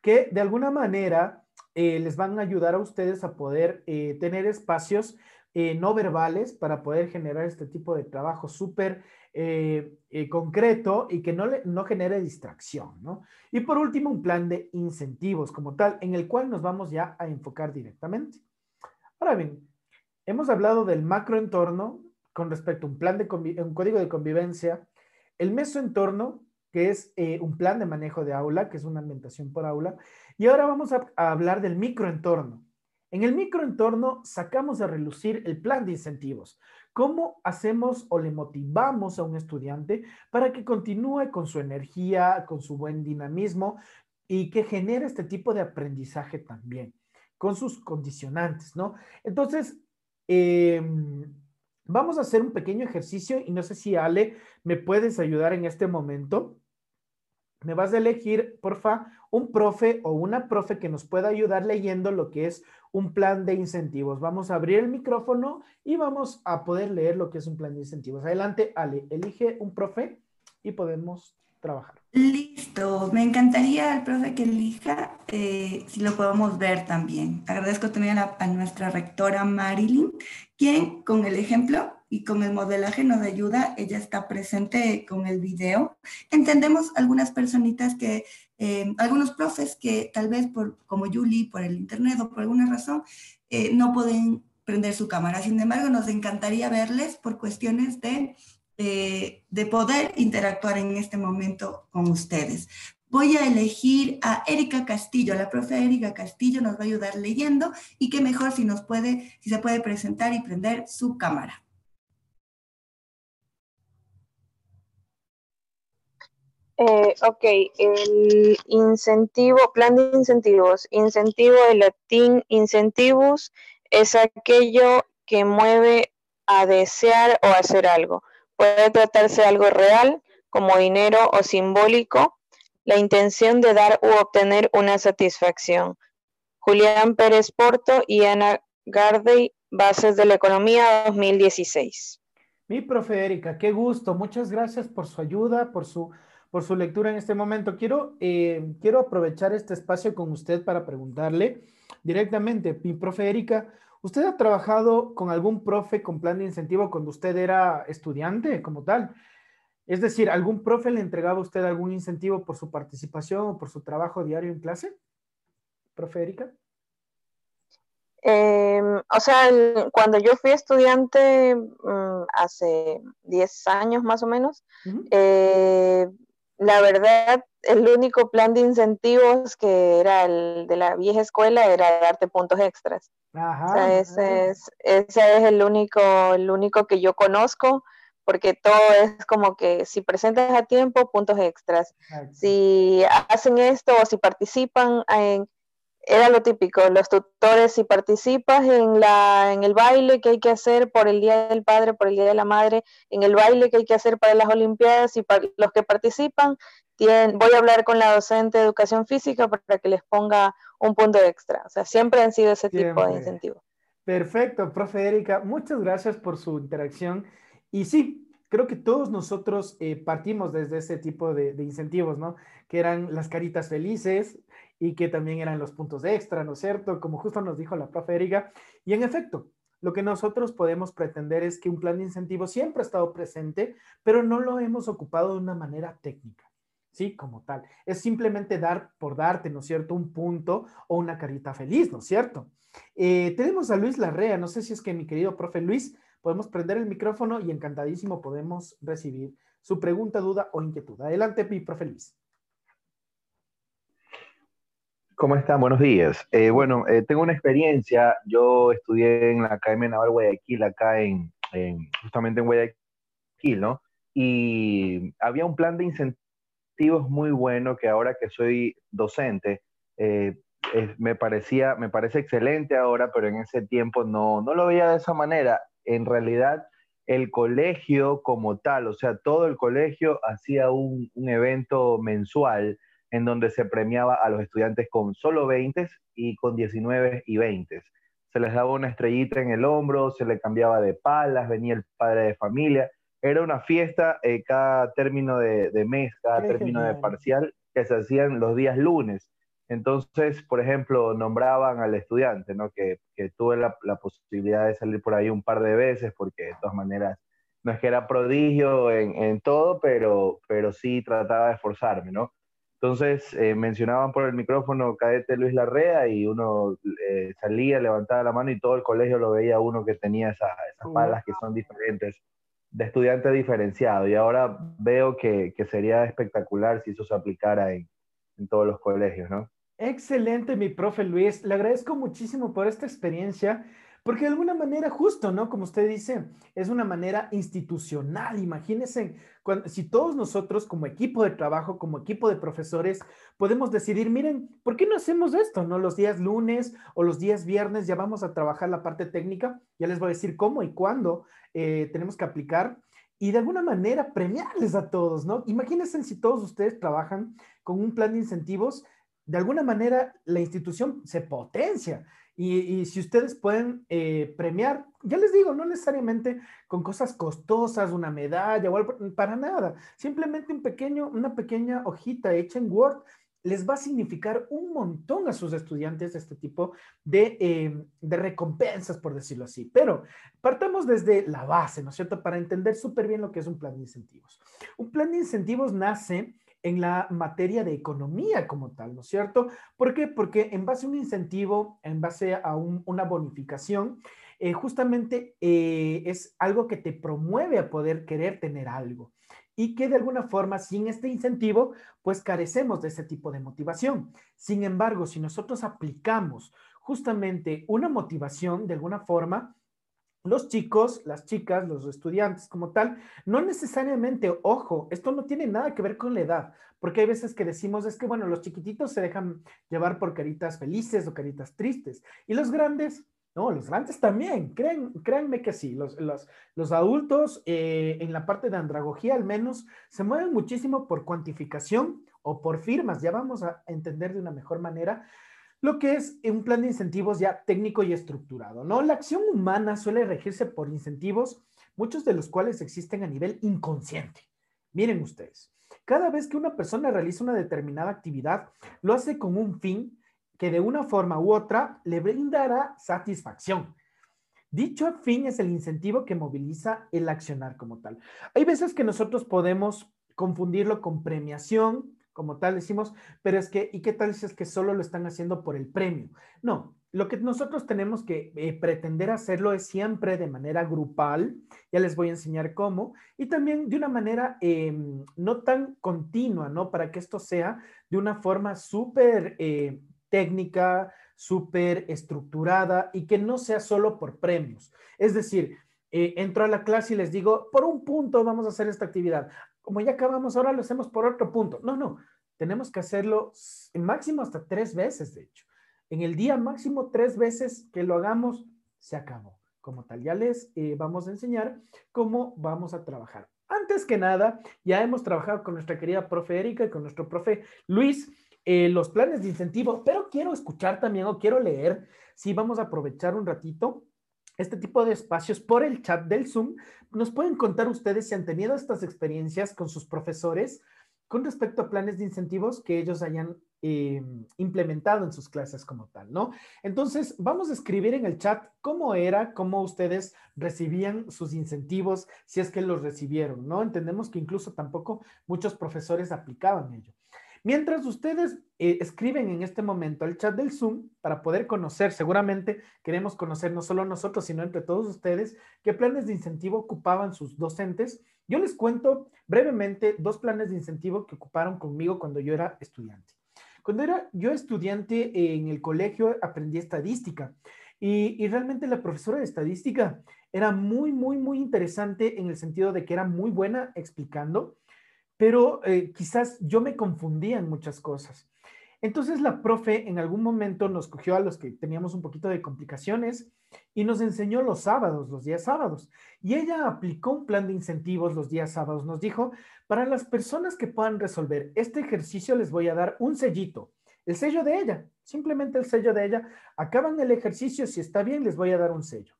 Que de alguna manera eh, les van a ayudar a ustedes a poder eh, tener espacios eh, no verbales para poder generar este tipo de trabajo súper eh, eh, concreto y que no, no genere distracción, ¿no? Y por último, un plan de incentivos como tal, en el cual nos vamos ya a enfocar directamente. Ahora bien, hemos hablado del macroentorno con respecto a un plan de un código de convivencia, el mesoentorno, que es un plan de manejo de aula, que es una ambientación por aula, y ahora vamos a, a hablar del microentorno. En el microentorno sacamos a relucir el plan de incentivos. ¿Cómo hacemos o le motivamos a un estudiante para que continúe con su energía, con su buen dinamismo y que genere este tipo de aprendizaje también, con sus condicionantes, ¿no? Entonces, em, vamos a hacer un pequeño ejercicio y no sé si Ale me puedes ayudar en este momento. Me vas a elegir, porfa, un profe o una profe que nos pueda ayudar leyendo lo que es un plan de incentivos. Vamos a abrir el micrófono y vamos a poder leer lo que es un plan de incentivos. Adelante, Ale, elige un profe y podemos trabajar. Listo, me encantaría el profe que elija, eh, si lo podemos ver también. Agradezco también a, a, nuestra rectora Marilyn, quien con el ejemplo y con el modelaje nos ayuda, ella está presente con el video. Entendemos algunas personitas que, eh, algunos profes que tal vez por, como Julie, por el internet o por alguna razón, eh, no pueden prender su cámara. Sin embargo, nos encantaría verles por cuestiones de eh, de poder interactuar en este momento con ustedes. Voy a elegir a Erika Castillo, la profe Erika Castillo nos va a ayudar leyendo y qué mejor si nos puede, si se puede presentar y prender su cámara. Eh, ok, el incentivo, plan de incentivos. Incentivo de latín incentivus es aquello que mueve a desear o hacer algo. Puede tratarse de algo real, como dinero o simbólico, la intención de dar u obtener una satisfacción. Julián Pérez Porto y Ana Gardey, Bases de la Economía 2016. Mi profe Erika, qué gusto. Muchas gracias por su ayuda, por su, por su lectura en este momento. Quiero, eh, quiero aprovechar este espacio con usted para preguntarle directamente, mi profe Erika, ¿Usted ha trabajado con algún profe con plan de incentivo cuando usted era estudiante como tal? Es decir, ¿algún profe le entregaba a usted algún incentivo por su participación o por su trabajo diario en clase? ¿Profe Erika? Em, o sea, cuando yo fui estudiante mm, hace 10 años más o menos, eh, la verdad, el único plan de incentivos que era el de la vieja escuela era darte puntos extras. Ajá, ese, es, ese es el único, el único que yo conozco, porque todo es como que si presentas a tiempo, puntos extras. Si hacen esto o si participan en, era lo típico, los tutores, si participas en, la, en el baile que hay que hacer por el Día del Padre, por el Día de la Madre, en el baile que hay que hacer para las Olimpiadas y para los que participan, tienen, voy a hablar con la docente de educación física para que les ponga un punto extra. O sea, siempre han sido ese tipo de incentivos. Perfecto, profe Erika, muchas gracias por su interacción. Y sí, creo que todos nosotros eh, partimos desde ese tipo de, incentivos, ¿no? Que eran las caritas felices y que también eran los puntos extra, ¿no es cierto? Como justo nos dijo la profe Erika. Y en efecto, lo que nosotros podemos pretender es que un plan de incentivos siempre ha estado presente, pero no lo hemos ocupado de una manera técnica. ¿sí? Como tal. Es simplemente dar por darte, ¿no es cierto? Un punto o una carita feliz, ¿no es cierto? Eh, tenemos a Luis Larrea, no sé si es que mi querido profe Luis, podemos prender el micrófono y encantadísimo podemos recibir su pregunta, duda o inquietud. Adelante, mi profe Luis. ¿Cómo están? Buenos días. Eh, bueno, eh, tengo una experiencia. Yo estudié en la Academia Naval Guayaquil, acá en, en, justamente en Guayaquil, ¿no? Y había un plan de incentivo es muy bueno que ahora que soy docente, eh, me, parecía, me parece excelente ahora, pero en ese tiempo no, no lo veía de esa manera. En realidad, el colegio como tal, o sea, todo el colegio hacía un, un evento mensual en donde se premiaba a los estudiantes con solo 20 y con 19 y 20. Se les daba una estrellita en el hombro, se le cambiaba de palas, venía el padre de familia era una fiesta eh, cada término de, mes, cada término de parcial que se hacían los días lunes. Entonces, por ejemplo, nombraban al estudiante, ¿no? Que, que tuve la, la, posibilidad de salir por ahí un par de veces, porque de todas maneras, no es que era prodigio en, en todo, pero, pero sí trataba de esforzarme, ¿no? Entonces eh, mencionaban por el micrófono cadete Luis Larrea y uno eh, salía, levantaba la mano y todo el colegio lo veía uno que tenía esas palas que son diferentes, de estudiante diferenciado. Y ahora veo que, que sería espectacular si eso se aplicara en, en todos los colegios, ¿no? Excelente, mi profe Luis. Le agradezco muchísimo por esta experiencia porque de alguna manera, justo, ¿no? Como usted dice, es una manera institucional. Imagínense, si todos nosotros como equipo de trabajo, como equipo de profesores, podemos decidir, miren, ¿por qué no hacemos esto? ¿No? Los días lunes o los días viernes ya vamos a trabajar la parte técnica. Ya les voy a decir cómo y cuándo eh, tenemos que aplicar y de alguna manera premiarles a todos, ¿no? Imagínense si todos ustedes trabajan con un plan de incentivos, de alguna manera la institución se potencia y, si ustedes pueden eh, premiar, ya les digo, no necesariamente con cosas costosas, una medalla o algo, para nada. Simplemente un pequeño, una pequeña hojita hecha en Word les va a significar un montón a sus estudiantes este tipo de, eh, de recompensas, por decirlo así. Pero partamos desde la base, ¿no es cierto? Para entender súper bien lo que es un plan de incentivos. Un plan de incentivos nace en la materia de economía como tal, ¿no es cierto? ¿Por qué? Porque en base a un incentivo, en base a una bonificación, eh, justamente eh, es algo que te promueve a poder querer tener algo y que de alguna forma sin este incentivo, pues carecemos de ese tipo de motivación. Sin embargo, si nosotros aplicamos justamente una motivación de alguna forma, los chicos, las chicas, los estudiantes como tal, no necesariamente, ojo, esto no tiene nada que ver con la edad, porque hay veces que decimos, es que, bueno, los chiquititos se dejan llevar por caritas felices o caritas tristes, y los grandes, no, los grandes también, créanme que sí, los, los, adultos eh, en la parte de andragogía al menos se mueven muchísimo por cuantificación o por firmas, ya vamos a entender de una mejor manera lo que es un plan de incentivos ya técnico y estructurado, ¿no? La acción humana suele regirse por incentivos, muchos de los cuales existen a nivel inconsciente. Miren ustedes, cada vez que una persona realiza una determinada actividad, lo hace con un fin que de una forma u otra le brindará satisfacción. Dicho fin es el incentivo que moviliza el accionar como tal. Hay veces que nosotros podemos confundirlo con premiación, como tal decimos, pero es que, ¿y qué tal si es que solo lo están haciendo por el premio? No, lo que nosotros tenemos que eh, pretender hacerlo es siempre de manera grupal, ya les voy a enseñar cómo, y también de una manera em, no tan continua, ¿no? Para que esto sea de una forma súper eh, técnica, súper estructurada y que no sea solo por premios. Es decir, eh, entro a la clase y les digo, por un punto vamos a hacer esta actividad como ya acabamos, ahora lo hacemos por otro punto. No, no, tenemos que hacerlo máximo hasta tres veces, de hecho. En el día máximo tres veces que lo hagamos, se acabó. Como tal, ya les eh, vamos a enseñar cómo vamos a trabajar. Antes que nada, ya hemos trabajado con nuestra querida profe Erika y con nuestro profe Luis eh, los planes de incentivo, pero quiero escuchar también o quiero leer, si vamos a aprovechar un ratito este tipo de espacios por el chat del Zoom. ¿Nos pueden contar ustedes si han tenido estas experiencias con sus profesores con respecto a planes de incentivos que ellos hayan eh, implementado en sus clases como tal, ¿no? Entonces, vamos a escribir en el chat cómo era, cómo ustedes recibían sus incentivos, si es que los recibieron, ¿no? Entendemos que incluso tampoco muchos profesores aplicaban ello. Mientras ustedes eh, escriben en este momento al chat del Zoom para poder conocer, seguramente queremos conocer no solo nosotros, sino entre todos ustedes, qué planes de incentivo ocupaban sus docentes. Yo les cuento brevemente dos planes de incentivo que ocuparon conmigo cuando yo era estudiante. Cuando era yo estudiante en el colegio aprendí estadística y, y realmente la profesora de estadística era muy, muy, muy interesante en el sentido de que era muy buena explicando pero eh, quizás yo me confundía en muchas cosas. Entonces la profe en algún momento nos cogió a los que teníamos un poquito de complicaciones y nos enseñó los sábados, los días sábados. Y ella aplicó un plan de incentivos los días sábados. Nos dijo, para las personas que puedan resolver este ejercicio les voy a dar un sellito, el sello de ella, simplemente el sello de ella. Acaban el ejercicio, si está bien, les voy a dar un sello.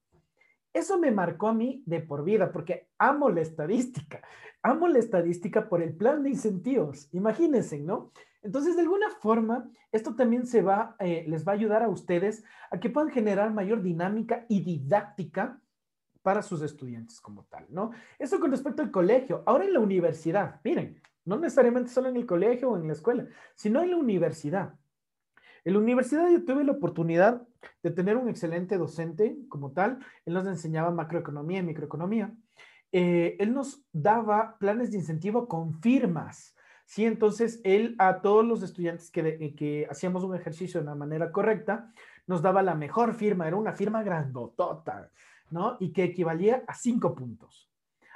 Eso me marcó a mí de por vida porque amo la estadística. Amo la estadística por el plan de incentivos. Imagínense, ¿no? Entonces, de alguna forma, esto también se va, eh, les va a ayudar a ustedes a que puedan generar mayor dinámica y didáctica para sus estudiantes como tal, ¿no? Eso con respecto al colegio. Ahora en la universidad, miren, no necesariamente solo en el colegio o en la escuela, sino en la universidad. En la universidad yo tuve la oportunidad de tener un excelente docente como tal. Él nos enseñaba macroeconomía y microeconomía. Eh, él nos daba planes de incentivo con firmas. Sí, entonces él a todos los estudiantes que, eh, que hacíamos un ejercicio de una manera correcta, nos daba la mejor firma, era una firma grandotota, ¿no? Y que equivalía a cinco puntos.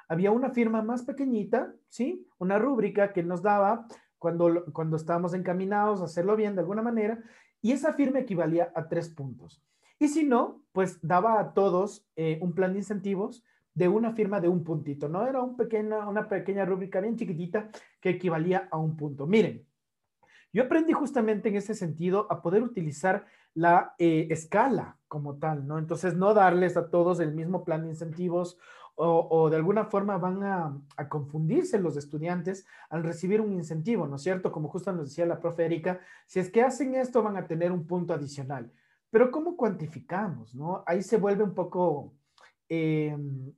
Había una firma más pequeñita, ¿sí? Una rúbrica que nos daba cuando, cuando estábamos encaminados a hacerlo bien de alguna manera, y esa firma equivalía a tres puntos. Y si no, pues daba a todos eh, un plan de incentivos de una firma de un puntito, ¿no? Era un pequeña, una pequeña rúbrica bien chiquitita que equivalía a un punto. Miren, yo aprendí justamente en ese sentido a poder utilizar la eh, escala como tal, ¿no? Entonces, no darles a todos el mismo plan de incentivos o, de alguna forma van a, confundirse los estudiantes al recibir un incentivo, ¿no es cierto? Como justo nos decía la profe Erika, si es que hacen esto van a tener un punto adicional. Pero ¿cómo cuantificamos, no? Ahí se vuelve un poco em,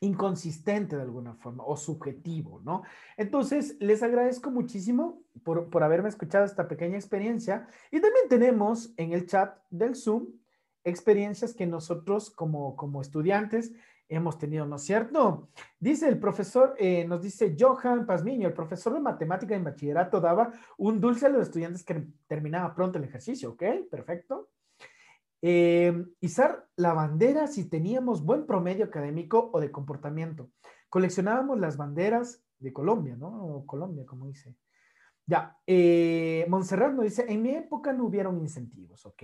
inconsistente de alguna forma o subjetivo, ¿no? Entonces, les agradezco muchísimo por, por haberme escuchado esta pequeña experiencia y también tenemos en el chat del Zoom experiencias que nosotros como, como estudiantes hemos tenido, ¿no es cierto? Dice el profesor, eh, nos dice Johan Pazmiño, el profesor de matemática en bachillerato daba un dulce a los estudiantes que terminaba pronto el ejercicio, ¿ok? Perfecto. Eh, izar la bandera si teníamos buen promedio académico o de comportamiento. Coleccionábamos las banderas de Colombia, ¿no? O Colombia, como dice. Ya, eh, Montserrat nos dice, en mi época no hubieron incentivos, ¿ok?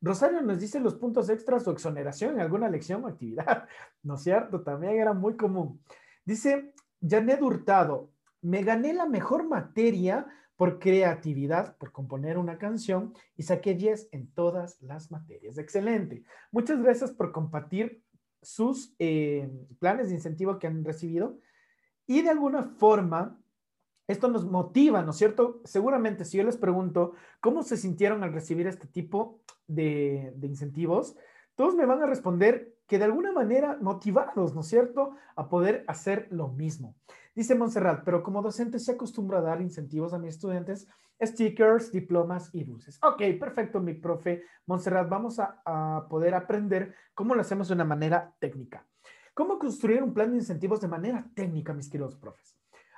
Rosario nos dice los puntos extras o exoneración en alguna lección o actividad. ¿No es cierto? También era muy común. Dice Janet Hurtado, me gané la mejor materia por creatividad, por componer una canción y saqué 10 en todas las materias. Excelente. Muchas gracias por compartir sus eh, planes de incentivo que han recibido y de alguna forma esto nos motiva, ¿no es cierto? Seguramente si yo les pregunto cómo se sintieron al recibir este tipo de, incentivos, todos me van a responder que de alguna manera motivados, ¿no es cierto?, a poder hacer lo mismo. Dice Montserrat, pero como docente se acostumbra a dar incentivos a mis estudiantes, stickers, diplomas y dulces. Ok, perfecto, mi profe Montserrat. Vamos a, a poder aprender cómo lo hacemos de una manera técnica. ¿Cómo construir un plan de incentivos de manera técnica, mis queridos profes?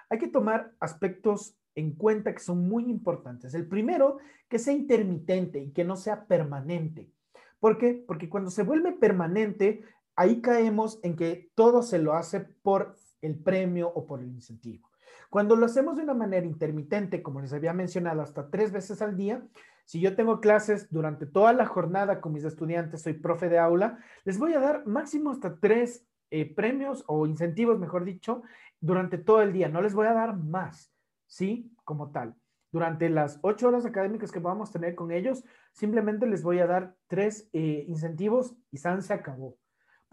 hay que tomar aspectos en cuenta que son muy importantes. El primero, que sea intermitente y que no sea permanente. ¿Por qué? Porque cuando se vuelve permanente, ahí caemos en que todo se lo hace por el premio o por el incentivo. Cuando lo hacemos de una manera intermitente, como les había mencionado, hasta tres veces al día, si yo tengo clases durante toda la jornada con mis estudiantes, soy profe de aula, les voy a dar máximo hasta tres eh, premios o incentivos, mejor dicho, durante todo el día. No les voy a dar más, ¿sí? Como tal. Durante las ocho horas académicas que vamos a tener con ellos, simplemente les voy a dar tres eh, incentivos y San se acabó.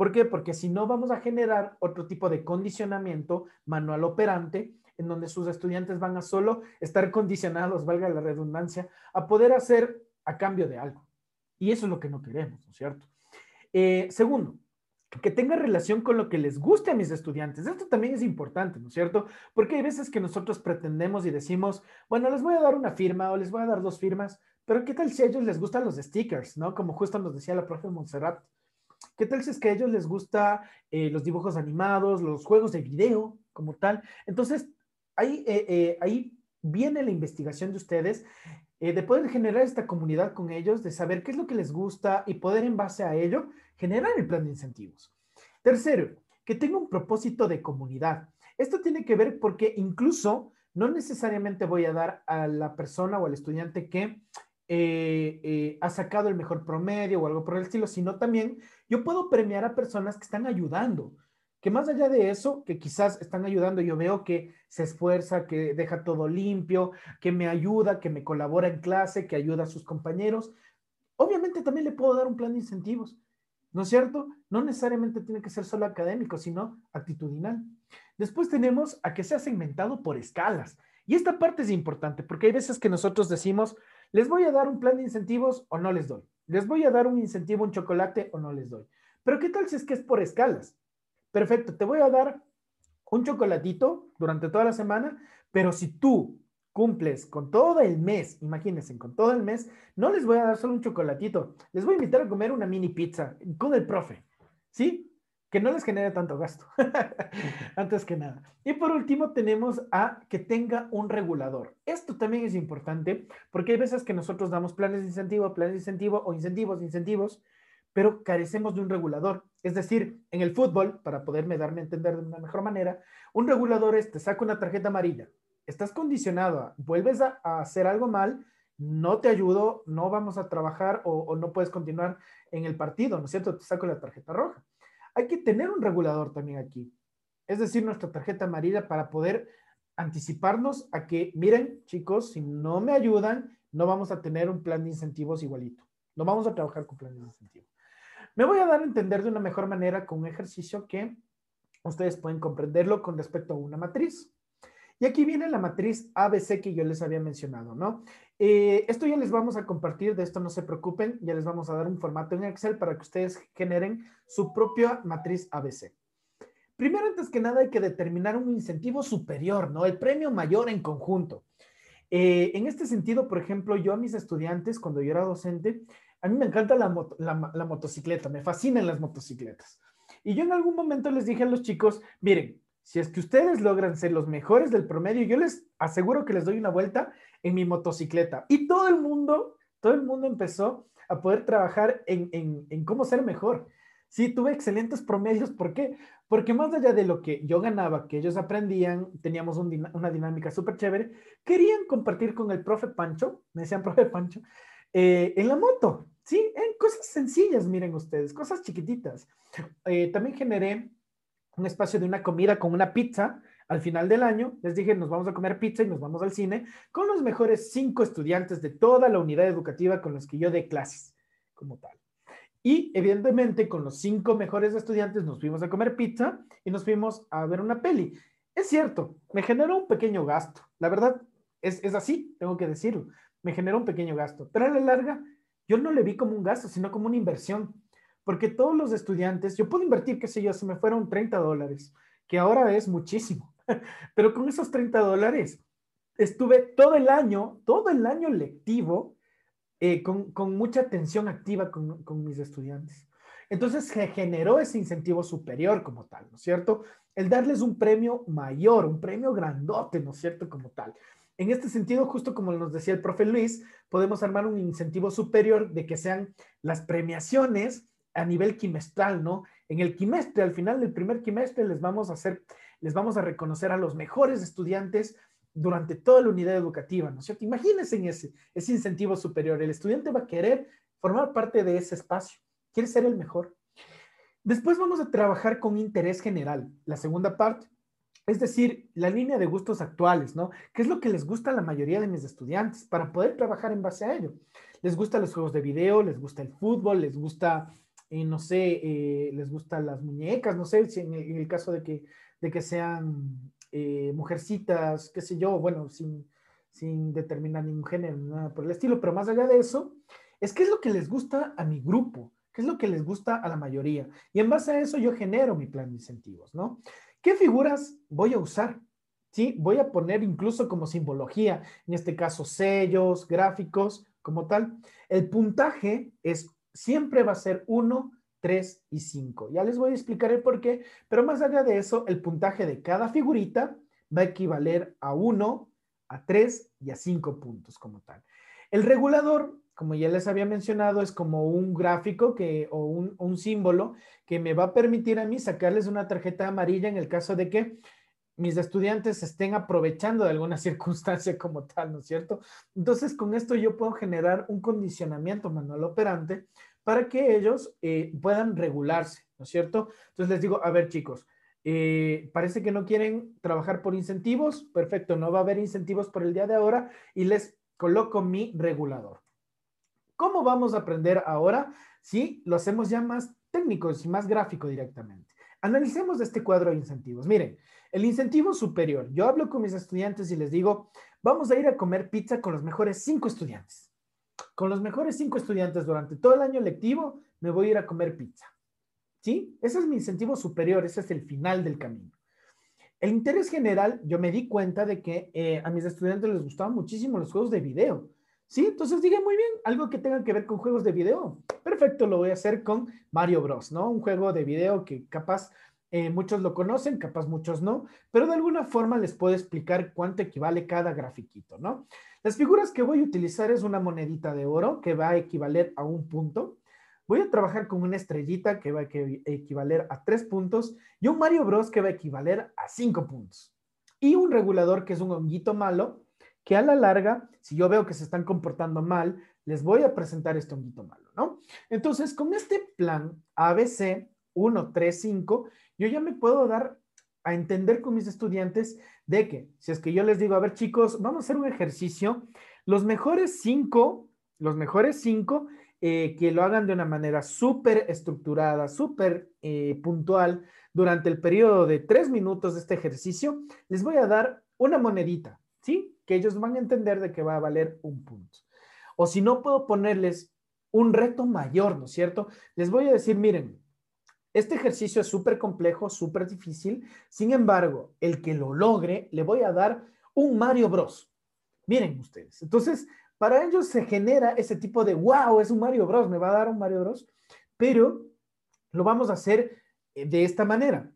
¿Por qué? Porque si no vamos a generar otro tipo de condicionamiento manual operante en donde sus estudiantes van a solo estar condicionados, valga la redundancia, a poder hacer a cambio de algo. Y eso es lo que no queremos, ¿no es cierto? Eh, segundo, que tenga relación con lo que les guste a mis estudiantes. Esto también es importante, ¿no es cierto? Porque hay veces que nosotros pretendemos y decimos, bueno, les voy a dar una firma o les voy a dar dos firmas, pero ¿qué tal si a ellos les gustan los stickers, ¿no? Como justo nos decía la profe Montserrat. ¿Qué tal si es que a ellos les gusta eh, los dibujos animados, los juegos de video como tal? Entonces, ahí, eh, eh, ahí viene la investigación de ustedes de poder generar esta comunidad con ellos, de saber qué es lo que les gusta y poder en base a ello generar el plan de incentivos. Tercero, que tenga un propósito de comunidad. Esto tiene que ver porque incluso no necesariamente voy a dar a la persona o al estudiante que ha sacado el mejor promedio o algo por el estilo, sino también yo puedo premiar a personas que están ayudando, que más allá de eso, que quizás están ayudando, yo veo que se esfuerza, que deja todo limpio, que me ayuda, que me colabora en clase, que ayuda a sus compañeros. Obviamente también le puedo dar un plan de incentivos. ¿no es cierto? No necesariamente tiene que ser solo académico, sino actitudinal. Después tenemos a que sea segmentado por escalas. Y esta parte es importante porque hay veces que nosotros decimos, les voy a dar un plan de incentivos o no les doy. Les voy a dar un incentivo, un chocolate o no les doy. Pero ¿qué tal si es que es por escalas? Perfecto, te voy a dar un chocolatito durante toda la semana, pero si tú cumples con todo el mes, imagínense, con todo el mes, no les voy a dar solo un chocolatito, les voy a invitar a comer una mini pizza con el profe, ¿sí? Que no les genere tanto gasto, antes que nada. Y por último tenemos a que tenga un regulador. Esto también es importante porque hay veces que nosotros damos planes de incentivo, planes de incentivo o incentivos, incentivos, pero carecemos de un regulador. Es decir, en el fútbol, para poderme darme a entender de una mejor manera, un regulador es te saca una tarjeta amarilla, estás condicionado, vuelves a, hacer algo mal, no te ayudo, no vamos a trabajar o, no puedes continuar en el partido, ¿no es cierto? Te saco la tarjeta roja. Hay que tener un regulador también aquí. Es decir, nuestra tarjeta amarilla para poder anticiparnos a que, miren, chicos, si no me ayudan, no vamos a tener un plan de incentivos igualito. No vamos a trabajar con planes de incentivos. Me voy a dar a entender de una mejor manera con un ejercicio que ustedes pueden comprenderlo con respecto a una matriz. Y aquí viene la matriz ABC que yo les había mencionado, ¿no? Eh, esto ya les vamos a compartir, de esto no se preocupen, ya les vamos a dar un formato en Excel para que ustedes generen su propia matriz ABC. Primero, antes que nada, hay que determinar un incentivo superior, ¿no? El premio mayor en conjunto. Eh, en este sentido, por ejemplo, yo a mis estudiantes, cuando yo era docente, a mí me encanta la, la motocicleta, me fascinan las motocicletas. Y yo en algún momento les dije a los chicos, miren, si es que ustedes logran ser los mejores del promedio, yo les aseguro que les doy una vuelta en mi motocicleta. Y todo el mundo, todo el mundo empezó a poder trabajar en, cómo ser mejor. Sí, tuve excelentes promedios. ¿Por qué? Porque más allá de lo que yo ganaba, que ellos aprendían, teníamos una dinámica súper chévere, querían compartir con el profe Pancho, me decían profe Pancho, eh, en la moto, ¿sí? En cosas sencillas, miren ustedes, cosas chiquititas. Eh, también generé un espacio de una comida con una pizza al final del año. Les dije, nos vamos a comer pizza y nos vamos al cine con los mejores cinco estudiantes de toda la unidad educativa con los que yo dé clases como tal. Y evidentemente con los cinco mejores estudiantes nos fuimos a comer pizza y nos fuimos a ver una peli. Es cierto, me generó un pequeño gasto. La verdad, es, es así, tengo que decirlo. Me generó un pequeño gasto, pero a la larga yo no le vi como un gasto, sino como una inversión porque todos los estudiantes, yo puedo invertir, qué sé yo, si me fueron 30 dólares, que ahora es muchísimo, pero con esos 30 dólares estuve todo el año, todo el año lectivo, eh, con, con, mucha atención activa con, con mis estudiantes. Entonces se generó ese incentivo superior como tal, ¿no es cierto? El darles un premio mayor, un premio grandote, ¿no es cierto? Como tal. En este sentido, justo como nos decía el profe Luis, podemos armar un incentivo superior de que sean las premiaciones a nivel quimestral, ¿no? En el quimestre, al final del primer quimestre, les vamos a hacer, les vamos a reconocer a los mejores estudiantes durante toda la unidad educativa, ¿no es cierto? Imagínense en ese, ese incentivo superior. El estudiante va a querer formar parte de ese espacio, quiere ser el mejor. Después vamos a trabajar con interés general, la segunda parte, es decir, la línea de gustos actuales, ¿no? ¿Qué es lo que les gusta a la mayoría de mis estudiantes para poder trabajar en base a ello? Les gustan los juegos de video, les gusta el fútbol, les gusta no sé, eh, les gustan las muñecas, no sé, si en el, caso de que, de que sean eh, mujercitas, qué sé yo, bueno, sin, sin determinar ningún género, nada por el estilo, pero más allá de eso, es qué es lo que les gusta a mi grupo, qué es lo que les gusta a la mayoría. Y en base a eso yo genero mi plan de incentivos, ¿no? ¿Qué figuras voy a usar? ¿Sí? Voy a poner incluso como simbología, en este caso sellos, gráficos, como tal. El puntaje es siempre va a ser 1, 3 y 5. Ya les voy a explicar el por qué, pero más allá de eso, el puntaje de cada figurita va a equivaler a 1, a 3 y a 5 puntos como tal. El regulador, como ya les había mencionado, es como un gráfico que, o un, un símbolo que me va a permitir a mí sacarles una tarjeta amarilla en el caso de que mis estudiantes estén aprovechando de alguna circunstancia como tal, ¿no es cierto? Entonces, con esto yo puedo generar un condicionamiento manual operante para que ellos eh, puedan regularse, ¿no es cierto? Entonces les digo, a ver chicos, eh, parece que no quieren trabajar por incentivos, perfecto, no va a haber incentivos por el día de ahora y les coloco mi regulador. ¿Cómo vamos a aprender ahora? Si lo hacemos ya más técnico y más gráfico directamente. Analicemos este cuadro de incentivos. Miren, el incentivo superior. Yo hablo con mis estudiantes y les digo, vamos a ir a comer pizza con los mejores cinco estudiantes. Con los mejores cinco estudiantes durante todo el año lectivo, me voy a ir a comer pizza. ¿Sí? Ese es mi incentivo superior, ese es el final del camino. el interés general, yo me di cuenta de que eh, a mis estudiantes les gustaban muchísimo los juegos de video. ¿Sí? Entonces dije, muy bien, algo que tenga que ver con juegos de video. Perfecto, lo voy a hacer con Mario Bros, ¿no? Un juego de video que capaz eh, muchos lo conocen, capaz muchos no, pero de alguna forma les puedo explicar cuánto equivale cada grafiquito, ¿no? Las figuras que voy a utilizar es una monedita de oro que va a equivaler a un punto. Voy a trabajar con una estrellita que va a equivaler a tres puntos y un Mario Bros que va a equivaler a cinco puntos. Y un regulador que es un honguito malo que a la larga, si yo veo que se están comportando mal, les voy a presentar este honguito malo, ¿no? Entonces, con este plan ABC 1, 3, 5, yo ya me puedo dar a entender con mis estudiantes de que, si es que yo les digo, a ver chicos, vamos a hacer un ejercicio, los mejores cinco, los mejores cinco, eh, que lo hagan de una manera súper estructurada, súper eh, puntual, durante el periodo de tres minutos de este ejercicio, les voy a dar una monedita, ¿sí? Que ellos van a entender de que va a valer un punto. O si no puedo ponerles un reto mayor, ¿no es cierto? Les voy a decir, miren, este ejercicio es súper complejo, súper difícil. Sin embargo, el que lo logre, le voy a dar un Mario Bros. Miren ustedes. Entonces, para ellos se genera ese tipo de, wow, es un Mario Bros, me va a dar un Mario Bros. Pero lo vamos a hacer eh, de esta manera.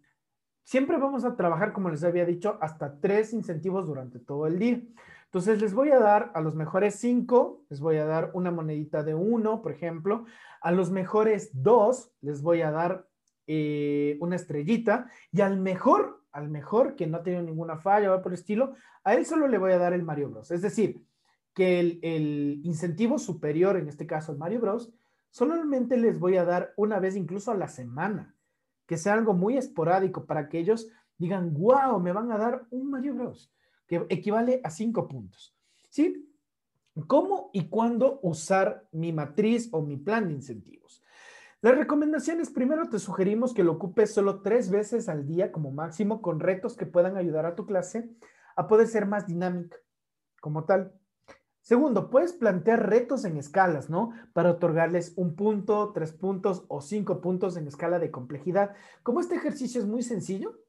Siempre vamos a trabajar, como les había dicho, hasta tres incentivos durante todo el día. Entonces, les voy a dar a los mejores cinco, les voy a dar una monedita de uno, por ejemplo. A los mejores dos, les voy a dar eh, una estrellita y al mejor, al mejor que no ha tenido ninguna falla o por el estilo, a él solo le voy a dar el Mario Bros. Es decir, que el, el incentivo superior, en este caso el Mario Bros, solamente les voy a dar una vez incluso a la semana, que sea algo muy esporádico para que ellos digan, wow, me van a dar un Mario Bros, que equivale a cinco puntos. ¿Sí? ¿Cómo y cuándo usar mi matriz o mi plan de incentivos? Las recomendaciones, primero te sugerimos que lo ocupes solo tres veces al día como máximo con retos que puedan ayudar a tu clase a poder ser más dinámica como tal. Segundo, puedes plantear retos en escalas, ¿no? Para otorgarles un punto, tres puntos o cinco puntos en escala de complejidad. Como este ejercicio es muy sencillo,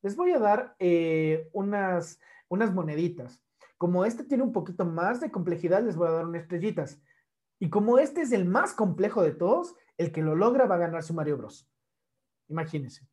les voy a dar eh, unas, unas moneditas. Como este tiene un poquito más de complejidad, les voy a dar unas estrellitas. Y como este es el más complejo de todos, el que lo logra va a ganar su Mario Bros. Imagínense.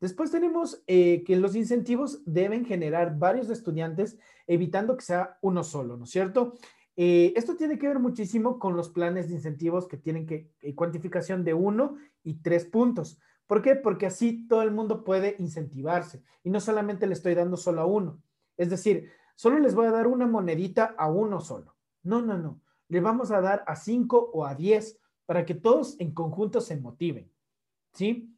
Después tenemos eh, que los incentivos deben generar varios estudiantes, evitando que sea uno solo, ¿no es cierto? Eh, esto tiene que ver muchísimo con los planes de incentivos que tienen que eh, cuantificación de uno y tres puntos. ¿Por qué? Porque así todo el mundo puede incentivarse y no solamente le estoy dando solo a uno. Es decir, solo les voy a dar una monedita a uno solo. No, no, no. Le vamos a dar a cinco o a diez para que todos en conjunto se motiven. ¿Sí?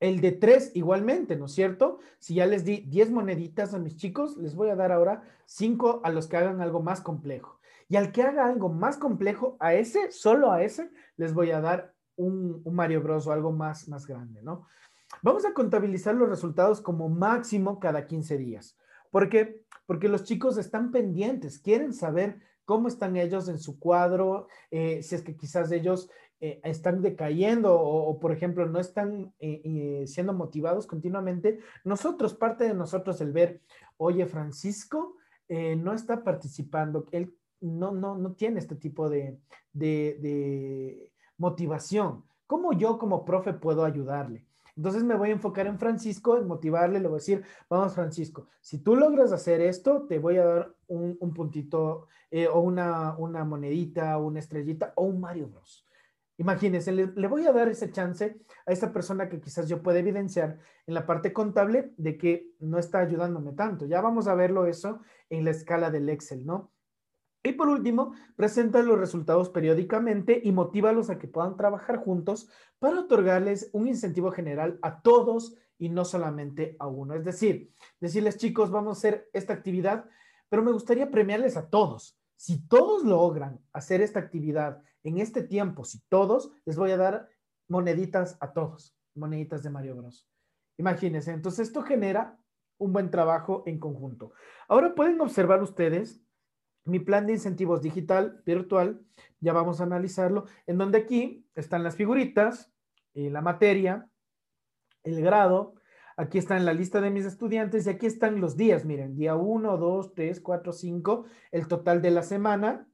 El de tres igualmente, ¿no es cierto? Si ya les di 10 moneditas a mis chicos, les voy a dar ahora cinco a los que hagan algo más complejo. Y al que haga algo más complejo, a ese, solo a ese, les voy a dar un, Mario Bros o algo más, más grande, ¿no? Vamos a contabilizar los resultados como máximo cada 15 días. ¿Por qué? Porque los chicos están pendientes, quieren saber cómo están ellos en su cuadro, eh, si es que quizás ellos eh, están decayendo o, por ejemplo, no están eh, siendo motivados continuamente. Nosotros, parte de nosotros, el ver, oye, Francisco no está participando, él no, no, no tiene este tipo de, de, motivación. ¿Cómo yo como profe puedo ayudarle? Entonces me voy a enfocar en Francisco, en motivarle, le voy a decir, vamos Francisco, si tú logras hacer esto, te voy a dar un, puntito eh, o una, una monedita, una estrellita o un Mario Bros. Imagínense, le, le, voy a dar ese chance a esta persona que quizás yo pueda evidenciar en la parte contable de que no está ayudándome tanto. Ya vamos a verlo eso en la escala del Excel, ¿no? Y por último, presenta los resultados periódicamente y motívalos a que puedan trabajar juntos para otorgarles un incentivo general a todos y no solamente a uno. Es decir, decirles chicos, vamos a hacer esta actividad, pero me gustaría premiarles a todos. Si todos logran hacer esta actividad en este tiempo, si todos, les voy a dar moneditas a todos, moneditas de Mario Bros. Imagínense, entonces esto genera un buen trabajo en conjunto. Ahora pueden observar ustedes mi plan de incentivos digital virtual, ya vamos a analizarlo, en donde aquí están las figuritas, eh, la materia, el grado, Aquí está en la lista de mis estudiantes y aquí están los días. Miren, día 1, 2, 3, 4, 5, el total de la semana.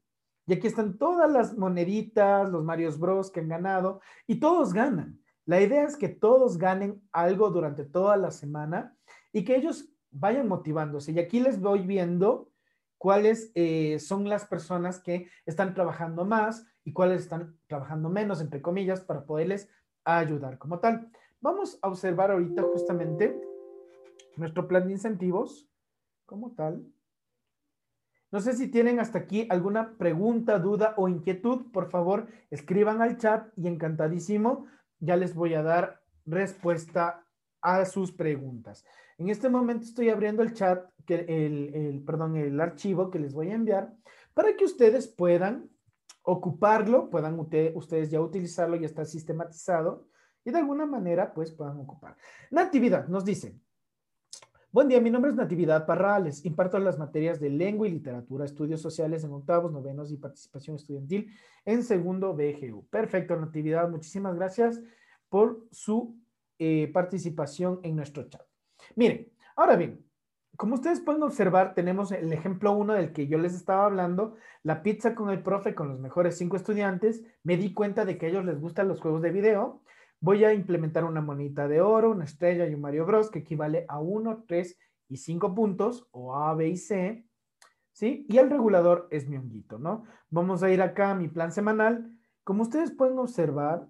Y aquí están todas las moneditas, los Marios Bros que han ganado y todos ganan. La idea es que todos ganen algo durante toda la semana y que ellos vayan motivándose. Y aquí les voy viendo cuáles eh, son las personas que están trabajando más y cuáles están trabajando menos, entre comillas, para poderles ayudar como tal. Vamos a observar ahorita justamente nuestro plan de incentivos como tal. No sé si tienen hasta aquí alguna pregunta, duda o inquietud, por favor, escriban al chat y encantadísimo, ya les voy a dar respuesta a sus preguntas. En este momento estoy abriendo el chat, que el, perdón, el archivo que les voy a enviar para que ustedes puedan ocuparlo, puedan ustedes ya utilizarlo, ya está sistematizado y de alguna manera pues puedan ocupar. Natividad nos dice, buen día, mi nombre es Natividad Parrales, imparto las materias de lengua y literatura, estudios sociales en octavos, novenos y participación estudiantil en segundo BGU. Perfecto, Natividad, muchísimas gracias por su eh, participación en nuestro chat. Miren, ahora bien, como ustedes pueden observar, tenemos el ejemplo uno del que yo les estaba hablando, la pizza con el profe con los mejores cinco estudiantes. Me di cuenta de que a ellos les gustan los juegos de video voy a implementar una monita de oro, una estrella y un Mario Bros que equivale a 1, 3 y 5 puntos, o A, B y C, ¿sí? Y el regulador es mi honguito, ¿no? Vamos a ir acá a mi plan semanal. Como ustedes pueden observar,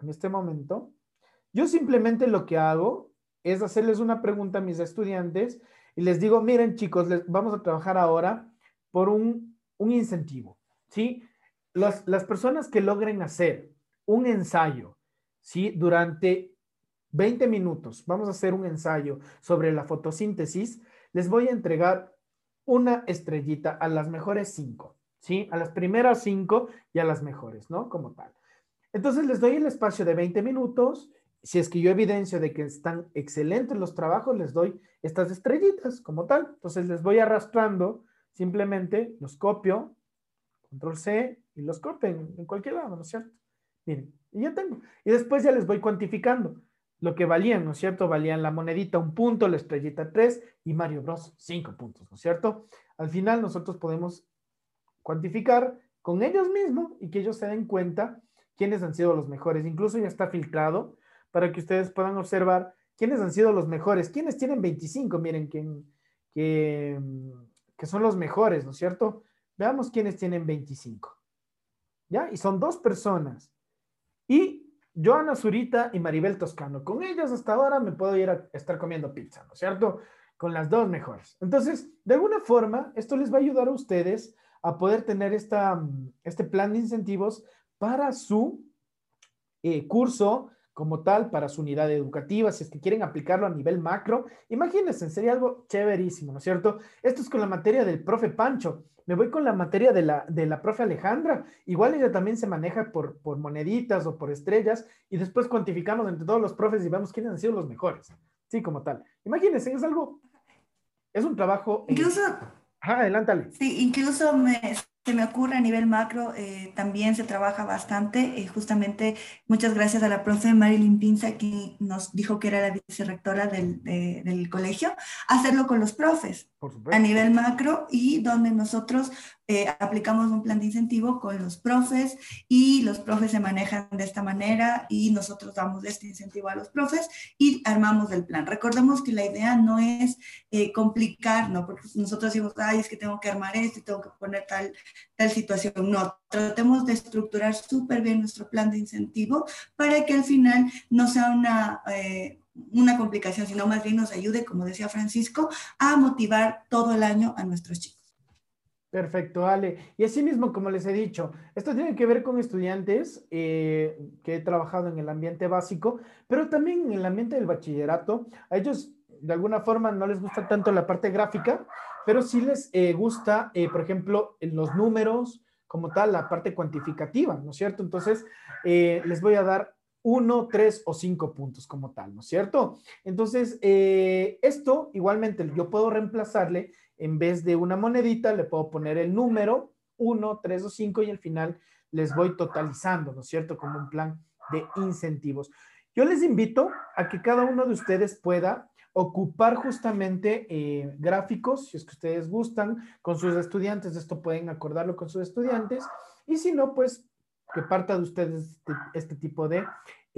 en este momento, yo simplemente lo que hago es hacerles una pregunta a mis estudiantes y les digo, miren chicos, les, vamos a trabajar ahora por un, un incentivo, ¿sí? Las, las personas que logren hacer un ensayo, ¿sí? Durante 20 minutos, vamos a hacer un ensayo sobre la fotosíntesis. Les voy a entregar una estrellita a las mejores cinco, ¿sí? A las primeras cinco y a las mejores, ¿no? Como tal. Entonces les doy el espacio de 20 minutos. Si es que yo evidencio de que están excelentes los trabajos, les doy estas estrellitas como tal. Entonces les voy arrastrando, simplemente los copio, control C y los copio en cualquier lado, ¿no es cierto? Miren, y ya tengo. Y después ya les voy cuantificando lo que valían, ¿no es cierto? Valían la monedita un punto, la estrellita tres y Mario Bros cinco puntos, ¿no es cierto? Al final nosotros podemos cuantificar con ellos mismos y que ellos se den cuenta quiénes han sido los mejores. Incluso ya está filtrado para que ustedes puedan observar quiénes han sido los mejores, quiénes tienen 25, miren, que, que, que son los mejores, ¿no es cierto? Veamos quiénes tienen 25. ¿Ya? Y son dos personas. Y Joana Zurita y Maribel Toscano. Con ellas hasta ahora me puedo ir a estar comiendo pizza, ¿no es cierto? Con las dos mejores. Entonces, de alguna forma, esto les va a ayudar a ustedes a poder tener esta, este plan de incentivos para su eh, curso como tal, para su unidad educativa, si es que quieren aplicarlo a nivel macro. Imagínense, sería algo chéverísimo, ¿no es cierto? Esto es con la materia del profe Pancho me voy con la materia de la, de la profe Alejandra. Igual ella también se maneja por, por moneditas o por estrellas y después cuantificamos entre todos los profes y vemos quiénes han sido los mejores. Sí, como tal. Imagínense, es algo, es un trabajo. Incluso. Ajá, adelántale. Sí, incluso me, se me ocurre a nivel macro, eh, también se trabaja bastante. Eh, justamente, muchas gracias a la profe Marilyn Pinza, que nos dijo que era la vicerrectora del, del colegio, hacerlo con los profes a nivel macro y donde nosotros eh, aplicamos un plan de incentivo con los profes y los profes se manejan de esta manera y nosotros damos este incentivo a los profes y armamos el plan. Recordemos que la idea no es eh, complicar, ¿no? Porque nosotros decimos, ay, es que tengo que armar esto y tengo que poner tal, tal situación. No, tratemos de estructurar súper bien nuestro plan de incentivo para que al final no sea una... Eh, una complicación, sino más bien nos ayude, como decía Francisco, a motivar todo el año a nuestros chicos. Perfecto, Ale. Y así mismo, como les he dicho, esto tiene que ver con estudiantes eh, que he trabajado en el ambiente básico, pero también en el ambiente del bachillerato. A ellos, de alguna forma, no les gusta tanto la parte gráfica, pero sí les eh, gusta, eh, por ejemplo, los números, como tal, la parte cuantificativa, ¿no es cierto? Entonces, les voy a dar uno, tres o cinco puntos como tal, ¿no es cierto? Entonces, esto igualmente yo puedo reemplazarle en vez de una monedita, le puedo poner el número 1, 3 o 5 y al final les voy totalizando, ¿no es cierto? Como un plan de incentivos. Yo les invito a que cada uno de ustedes pueda ocupar justamente eh, gráficos, si es que ustedes gustan, con sus estudiantes, esto pueden acordarlo con sus estudiantes, y si no, pues que parta de ustedes este, este tipo de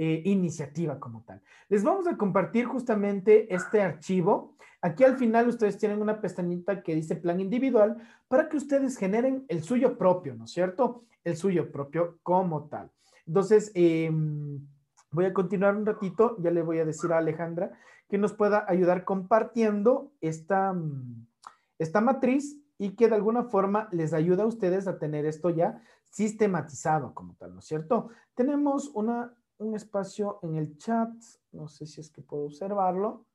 eh, iniciativa como tal. Les vamos a compartir justamente este archivo. Aquí al final ustedes tienen una pestañita que dice plan individual para que ustedes generen el suyo propio, ¿no es cierto? El suyo propio como tal. Entonces, em, voy a continuar un ratito, ya le voy a decir a Alejandra que nos pueda ayudar compartiendo esta, mm, esta matriz y que de alguna forma les ayuda a ustedes a tener esto ya sistematizado como tal, ¿no es cierto? Tenemos una un espacio en el chat. No sé si es que puedo observarlo.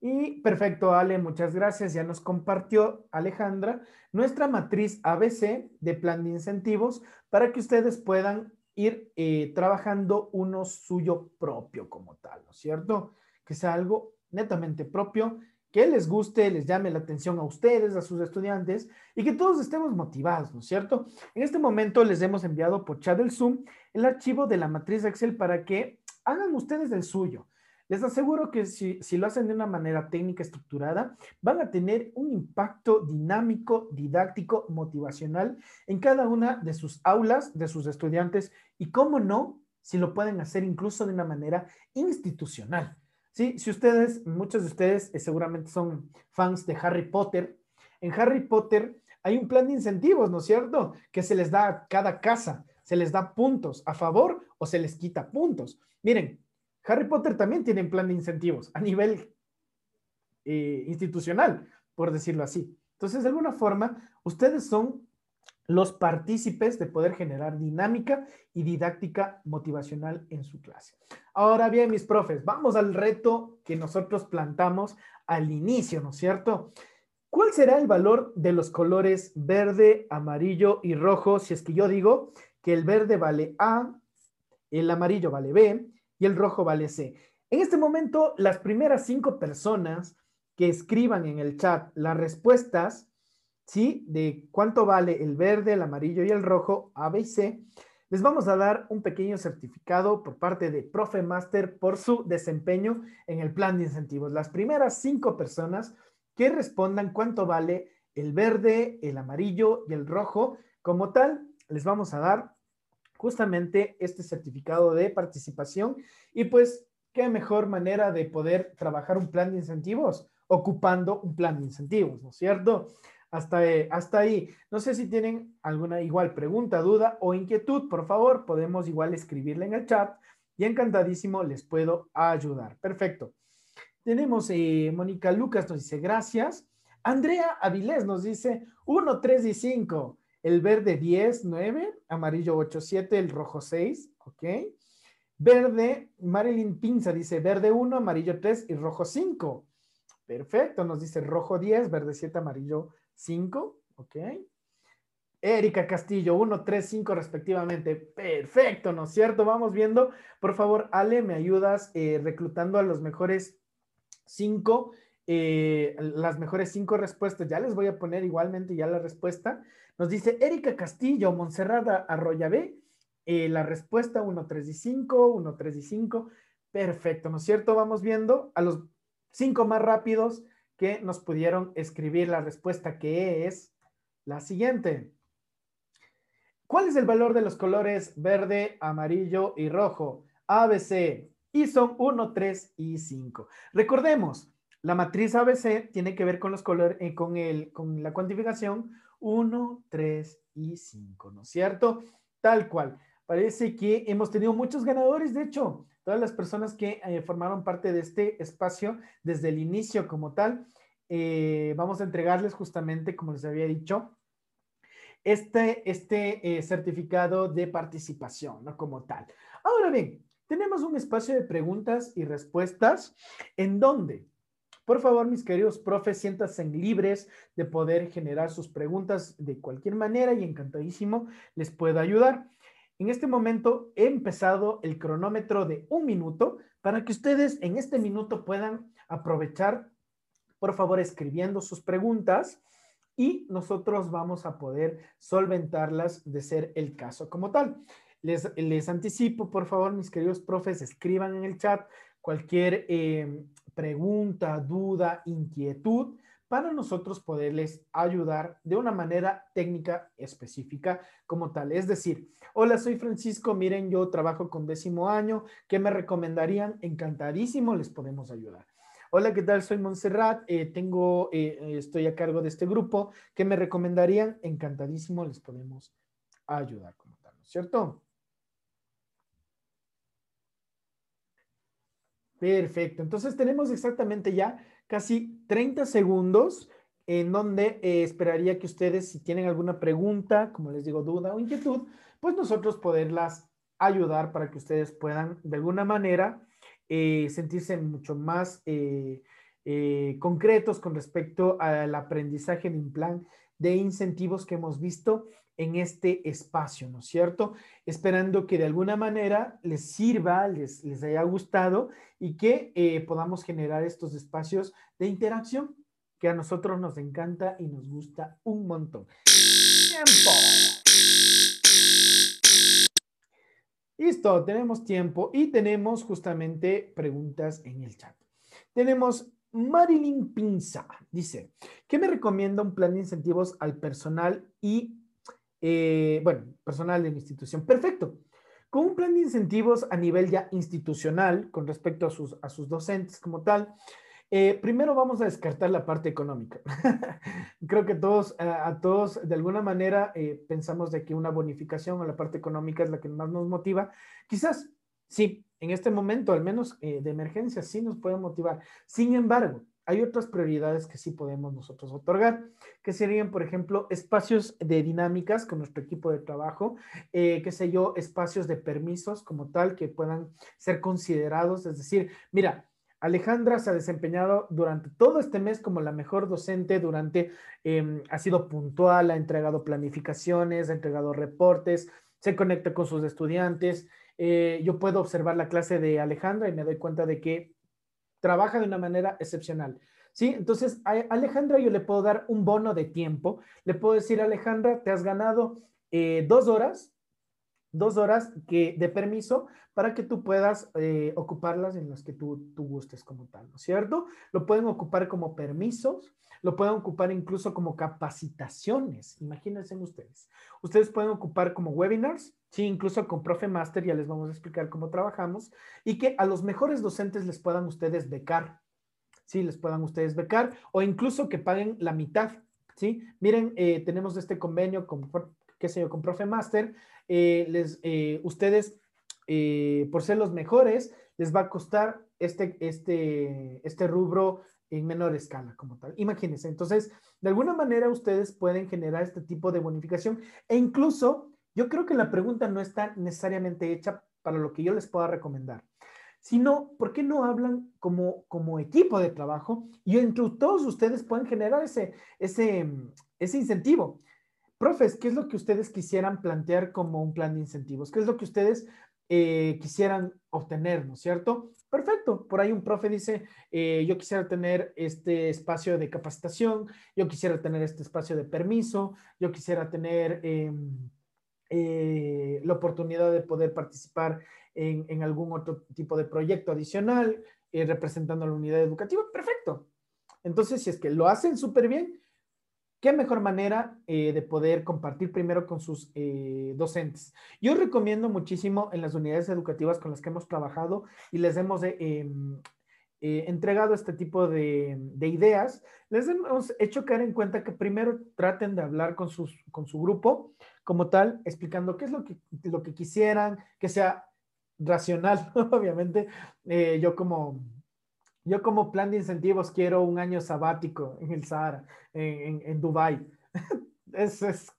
Y perfecto, Ale, muchas gracias. Ya nos compartió Alejandra nuestra matriz ABC de plan de incentivos para que ustedes puedan ir eh, trabajando uno suyo propio como tal, ¿no es cierto? Que sea algo netamente propio que les guste, les llame la atención a ustedes, a sus estudiantes y que todos estemos motivados, ¿no es cierto? En este momento les hemos enviado por chat del Zoom el archivo de la matriz Excel para que hagan ustedes el suyo. Les aseguro que si, si, lo hacen de una manera técnica estructurada, van a tener un impacto dinámico, didáctico, motivacional en cada una de sus aulas, de sus estudiantes y, cómo no, si lo pueden hacer incluso de una manera institucional. Sí, si ustedes, muchos de ustedes eh, seguramente son fans de Harry Potter, en Harry Potter hay un plan de incentivos, ¿no es cierto? Que se les da a cada casa, se les da puntos a favor o se les quita puntos. Miren, Harry Potter también tiene un plan de incentivos a nivel eh, institucional, por decirlo así. Entonces, de alguna forma, ustedes son los partícipes de poder generar dinámica y didáctica motivacional en su clase. Ahora bien, mis profes, vamos al reto que nosotros plantamos al inicio, ¿no es cierto? ¿Cuál será el valor de los colores verde, amarillo y rojo si es que yo digo que el verde vale A, el amarillo vale B y el rojo vale C? En este momento, las primeras cinco personas que escriban en el chat las respuestas ¿sí? De cuánto vale el verde, el amarillo y el rojo, A, B y C, les vamos a dar un pequeño certificado por parte de Profe Master por su desempeño en el plan de incentivos. Las primeras cinco personas que respondan cuánto vale el verde, el amarillo y el rojo, como tal, les vamos a dar justamente este certificado de participación y pues qué mejor manera de poder trabajar un plan de incentivos ocupando un plan de incentivos, ¿no es cierto? Hasta, eh, hasta ahí. No sé si tienen alguna igual pregunta, duda o inquietud, por favor, podemos igual escribirle en el chat y encantadísimo les puedo ayudar. Perfecto. Tenemos eh, Mónica Lucas nos dice gracias. Andrea Avilés nos dice 1, 3 y 5. El verde 10, 9, amarillo 8, 7, el rojo 6, ok. Verde, Marilyn Pinza dice verde 1, amarillo 3 y rojo 5. Perfecto, nos dice rojo 10, verde 7, amarillo 5, ¿ok? Erika Castillo, 1, 3, 5 respectivamente. Perfecto, ¿no es cierto? Vamos viendo. Por favor, Ale, ¿me ayudas eh, reclutando a los mejores 5? Eh, las mejores 5 respuestas. Ya les voy a poner igualmente ya la respuesta. Nos dice Erika Castillo, Monserrada Arroyabé. Eh, la respuesta 1, 3 y 5, 1, 3 y 5. Perfecto, ¿no es cierto? Vamos viendo a los 5 más rápidos que nos pudieron escribir la respuesta que es la siguiente. ¿Cuál es el valor de los colores verde, amarillo y rojo? ABC. Y son 1, 3 y 5. Recordemos, la matriz ABC tiene que ver con los colores, eh, con, el, con la cuantificación 1, 3 y 5, ¿no es cierto? Tal cual. Parece que hemos tenido muchos ganadores, de hecho, todas las personas que eh, formaron parte de este espacio desde el inicio como tal, eh, vamos a entregarles justamente, como les había dicho, este, este eh, certificado de participación, ¿no? Como tal. Ahora bien, tenemos un espacio de preguntas y respuestas en donde, por favor, mis queridos profes, siéntanse libres de poder generar sus preguntas de cualquier manera y encantadísimo les puedo ayudar. En este momento he empezado el cronómetro de un minuto para que ustedes en este minuto puedan aprovechar, por favor, escribiendo sus preguntas y nosotros vamos a poder solventarlas de ser el caso como tal. Les, les anticipo, por favor, mis queridos profes, escriban en el chat cualquier eh, pregunta, duda, inquietud para nosotros poderles ayudar de una manera técnica específica como tal. Es decir, hola, soy Francisco, miren, yo trabajo con décimo año, ¿qué me recomendarían? Encantadísimo, les podemos ayudar. Hola, ¿qué tal? Soy Montserrat, eh, tengo, eh, estoy a cargo de este grupo, ¿qué me recomendarían? Encantadísimo, les podemos ayudar como tal, ¿no es cierto? Perfecto, entonces tenemos exactamente ya casi 30 segundos en donde eh, esperaría que ustedes, si tienen alguna pregunta, como les digo, duda o inquietud, pues nosotros poderlas ayudar para que ustedes puedan de alguna manera eh, sentirse mucho más eh, concretos con respecto al aprendizaje de un plan de incentivos que hemos visto en este espacio, ¿no es cierto? Esperando que de alguna manera les sirva, les, les haya gustado y que eh, podamos generar estos espacios de interacción que a nosotros nos encanta y nos gusta un montón. Tiempo. Listo, tenemos tiempo y tenemos justamente preguntas en el chat. Tenemos Marilyn Pinza, dice, ¿qué me recomienda un plan de incentivos al personal y eh, bueno, personal de la institución. Perfecto. Con un plan de incentivos a nivel ya institucional con respecto a sus, a sus docentes como tal, eh, primero vamos a descartar la parte económica. Creo que todos, a, todos de alguna manera eh, pensamos de que una bonificación o la parte económica es la que más nos motiva. Quizás sí, en este momento, al menos de emergencia, sí nos puede motivar. Sin embargo, hay otras prioridades que sí podemos nosotros otorgar, que serían, por ejemplo, espacios de dinámicas con nuestro equipo de trabajo, eh, qué sé yo, espacios de permisos como tal que puedan ser considerados. Es decir, mira, Alejandra se ha desempeñado durante todo este mes como la mejor docente, durante, em, ha sido puntual, ha entregado planificaciones, ha entregado reportes, se conecta con sus estudiantes. Eh, yo puedo observar la clase de Alejandra y me doy cuenta de que trabaja de una manera excepcional. ¿Sí? Entonces, a Alejandra yo le puedo dar un bono de tiempo. Le puedo decir, Alejandra, te has ganado eh, dos horas, dos horas que, de permiso para que tú puedas eh, ocuparlas en las que tú, tú gustes como tal, ¿no es cierto? Lo pueden ocupar como permisos, lo pueden ocupar incluso como capacitaciones, imagínense ustedes. Ustedes pueden ocupar como webinars, sí, incluso con Profe Master, ya les vamos a explicar cómo trabajamos, y que a los mejores docentes les puedan ustedes becar, sí, les puedan ustedes becar, o incluso que paguen la mitad, sí. Miren, eh, tenemos este convenio con, qué sé yo, con Profe Master, eh, les, eh, ustedes, por ser los mejores, les va a costar este, este, este rubro en menor escala como tal. Imagínense, entonces, de alguna manera ustedes pueden generar este tipo de bonificación e incluso yo creo que la pregunta no está necesariamente hecha para lo que yo les pueda recomendar, sino, ¿por qué no hablan como, como equipo de trabajo y entre todos ustedes pueden generar ese, ese, ese incentivo? Profes, ¿qué es lo que ustedes quisieran plantear como un plan de incentivos? ¿Qué es lo que ustedes eh, quisieran obtener, ¿no es cierto? Perfecto, por ahí un profe dice, eh, yo quisiera tener este espacio de capacitación, yo quisiera tener este espacio de permiso, yo quisiera tener em, eh, la oportunidad de poder participar en, algún otro tipo de proyecto adicional eh, representando a la unidad educativa. Perfecto. Entonces, si es que lo hacen súper bien, ¿Qué mejor manera eh, de poder compartir primero con sus eh, docentes? Yo recomiendo muchísimo en las unidades educativas con las que hemos trabajado y les hemos em, entregado este tipo de, ideas, les hemos hecho caer en cuenta que primero traten de hablar con, sus, con su grupo como tal, explicando qué es lo que, lo que quisieran, que sea racional, obviamente. yo como yo como plan de incentivos quiero un año sabático en el Sahara, en, en, Dubái. Eso es,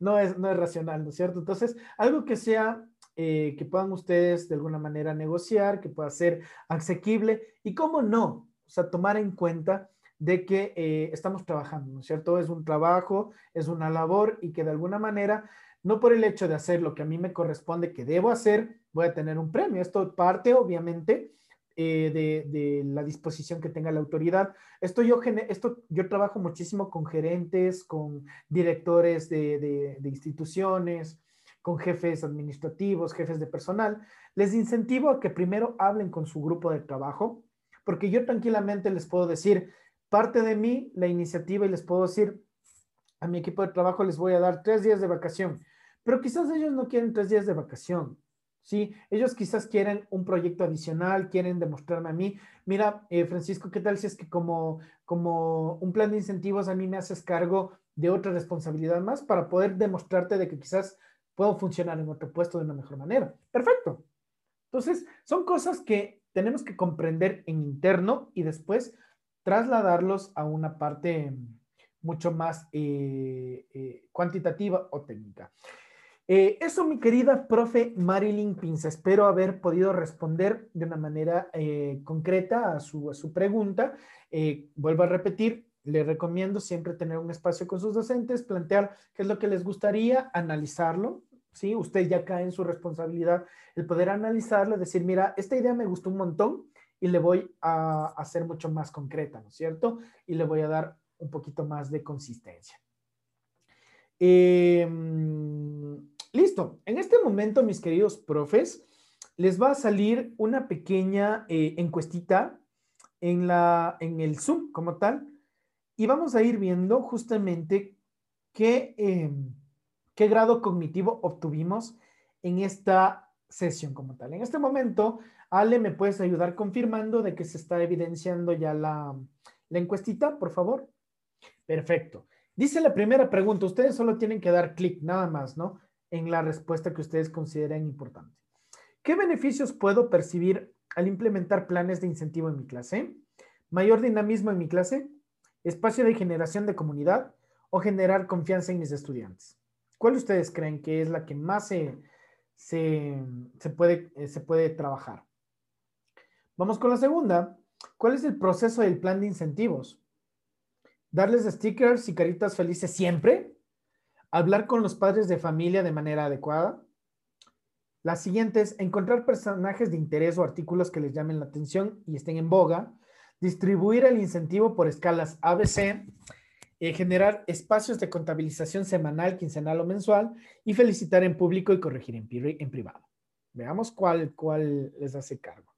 no, es, no es racional, ¿no es cierto? Entonces, algo que sea, eh, que puedan ustedes de alguna manera negociar, que pueda ser asequible y cómo no, o sea, tomar en cuenta de que eh, estamos trabajando, ¿no es cierto? Es un trabajo, es una labor y que de alguna manera, no por el hecho de hacer lo que a mí me corresponde, que debo hacer, voy a tener un premio. Esto parte, obviamente, eh, de, la disposición que tenga la autoridad. Esto yo, esto yo trabajo muchísimo con gerentes, con directores de, instituciones, con jefes administrativos, jefes de personal, les incentivo a que primero hablen con su grupo de trabajo, porque yo tranquilamente les puedo decir parte de mí, la iniciativa, y les puedo decir a mi equipo de trabajo les voy a dar tres días de vacación, pero quizás ellos no quieren tres días de vacación. ¿sí? Ellos quizás quieren un proyecto adicional, quieren demostrarme a mí, mira, eh, Francisco, ¿qué tal si es que como, como un plan de incentivos a mí me haces cargo de otra responsabilidad más para poder demostrarte de que quizás puedo funcionar en otro puesto de una mejor manera? Perfecto. Entonces, son cosas que tenemos que comprender en interno y después trasladarlos a una parte mucho más eh, eh, cuantitativa o técnica. Eh, eso, mi querida profe Marilyn Pinza, espero haber podido responder de una manera concreta a su, a su pregunta. Vuelvo a repetir, le recomiendo siempre tener un espacio con sus docentes, plantear qué es lo que les gustaría, analizarlo, ¿sí? Usted ya cae en su responsabilidad el poder analizarlo, decir, mira, esta idea me gustó un montón y le voy a hacer mucho más concreta, ¿no es cierto? Y le voy a dar un poquito más de consistencia. Eh, Listo. En este momento, mis queridos profes, les va a salir una pequeña eh, encuestita en, la, en el Zoom como tal y vamos a ir viendo justamente qué, em, qué grado cognitivo obtuvimos en esta sesión como tal. En este momento, Ale, ¿me puedes ayudar confirmando de que se está evidenciando ya la, la encuestita, por favor? Perfecto. Dice la primera pregunta, ustedes solo tienen que dar clic, nada más, ¿no? en la respuesta que ustedes consideren importante. ¿Qué beneficios puedo percibir al implementar planes de incentivo en mi clase? ¿Mayor dinamismo en mi clase? ¿Espacio de generación de comunidad? ¿O generar confianza en mis estudiantes? ¿Cuál ustedes creen que es la que más se, se, puede, eh, se puede trabajar? Vamos con la segunda. ¿Cuál es el proceso del plan de incentivos? ¿Darles stickers y caritas felices siempre? Hablar con los padres de familia de manera adecuada. La siguiente es encontrar personajes de interés o artículos que les llamen la atención y estén en boga. Distribuir el incentivo por escalas ABC. Eh, generar espacios de contabilización semanal, quincenal o mensual. Y felicitar en público y corregir en, privado. Veamos cuál, cuál les hace cargo.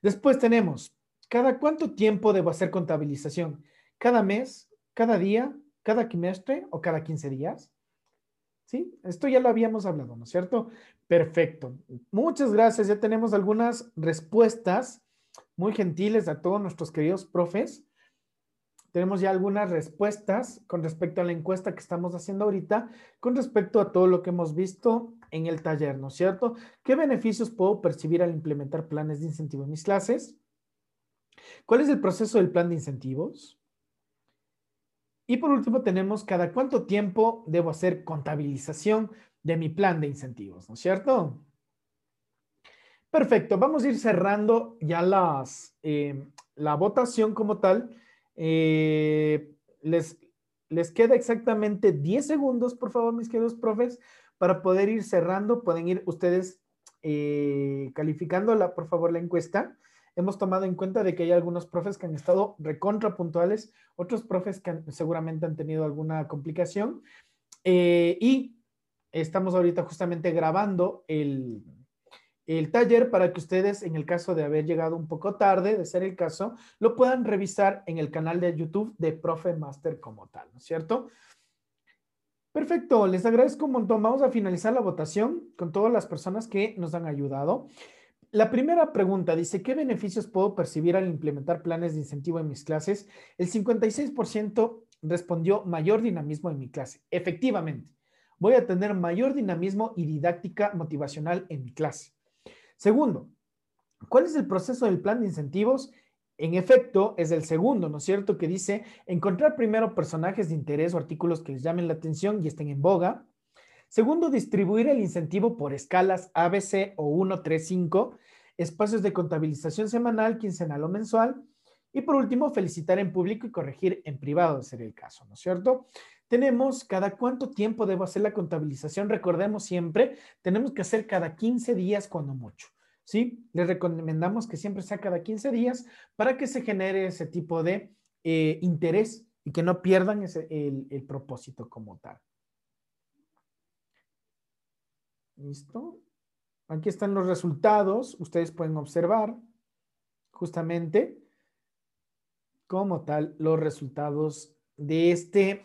Después tenemos, ¿cada cuánto tiempo debo hacer contabilización? ¿Cada mes? ¿Cada día? ¿Cada trimestre o cada 15 días? ¿Sí? Esto ya lo habíamos hablado, ¿no es cierto? Perfecto. Muchas gracias. Ya tenemos algunas respuestas muy gentiles a todos nuestros queridos profes. Tenemos ya algunas respuestas con respecto a la encuesta que estamos haciendo ahorita, con respecto a todo lo que hemos visto en el taller, ¿no es cierto? ¿Qué beneficios puedo percibir al implementar planes de incentivo en mis clases? ¿Cuál es el proceso del plan de incentivos? Y por último tenemos cada cuánto tiempo debo hacer contabilización de mi plan de incentivos, ¿no es cierto? Perfecto, vamos a ir cerrando ya las, eh, la votación como tal. Eh, les, les queda exactamente 10 segundos, por favor, mis queridos profes, para poder ir cerrando. Pueden ir ustedes eh, calificando, la, por favor, la encuesta hemos tomado en cuenta de que hay algunos profes que han estado recontra puntuales, otros profes que seguramente han tenido alguna complicación. Eh, y estamos ahorita justamente grabando el, el taller para que ustedes, en el caso de haber llegado un poco tarde, de ser el caso, lo puedan revisar en el canal de YouTube de Profe Master como tal, ¿no es cierto? Perfecto, les agradezco un montón. Vamos a finalizar la votación con todas las personas que nos han ayudado. La primera pregunta dice, ¿qué beneficios puedo percibir al implementar planes de incentivo en mis clases? El 56% respondió mayor dinamismo en mi clase. Efectivamente, voy a tener mayor dinamismo y didáctica motivacional en mi clase. Segundo, ¿cuál es el proceso del plan de incentivos? En efecto, es el segundo, ¿no es cierto? Que dice encontrar primero personajes de interés o artículos que les llamen la atención y estén en boga. Segundo, distribuir el incentivo por escalas ABC o 1, 3, 5, espacios de contabilización semanal, quincenal o mensual. Y por último, felicitar en público y corregir en privado, de ser el caso, ¿no es cierto? Tenemos cada cuánto tiempo debo hacer la contabilización. Recordemos siempre, tenemos que hacer cada 15 días cuando mucho. ¿Sí? Les recomendamos que siempre sea cada 15 días para que se genere ese tipo de eh, interés y que no pierdan el propósito como tal. ¿Listo? Aquí están los resultados. Ustedes pueden observar justamente como tal los resultados de este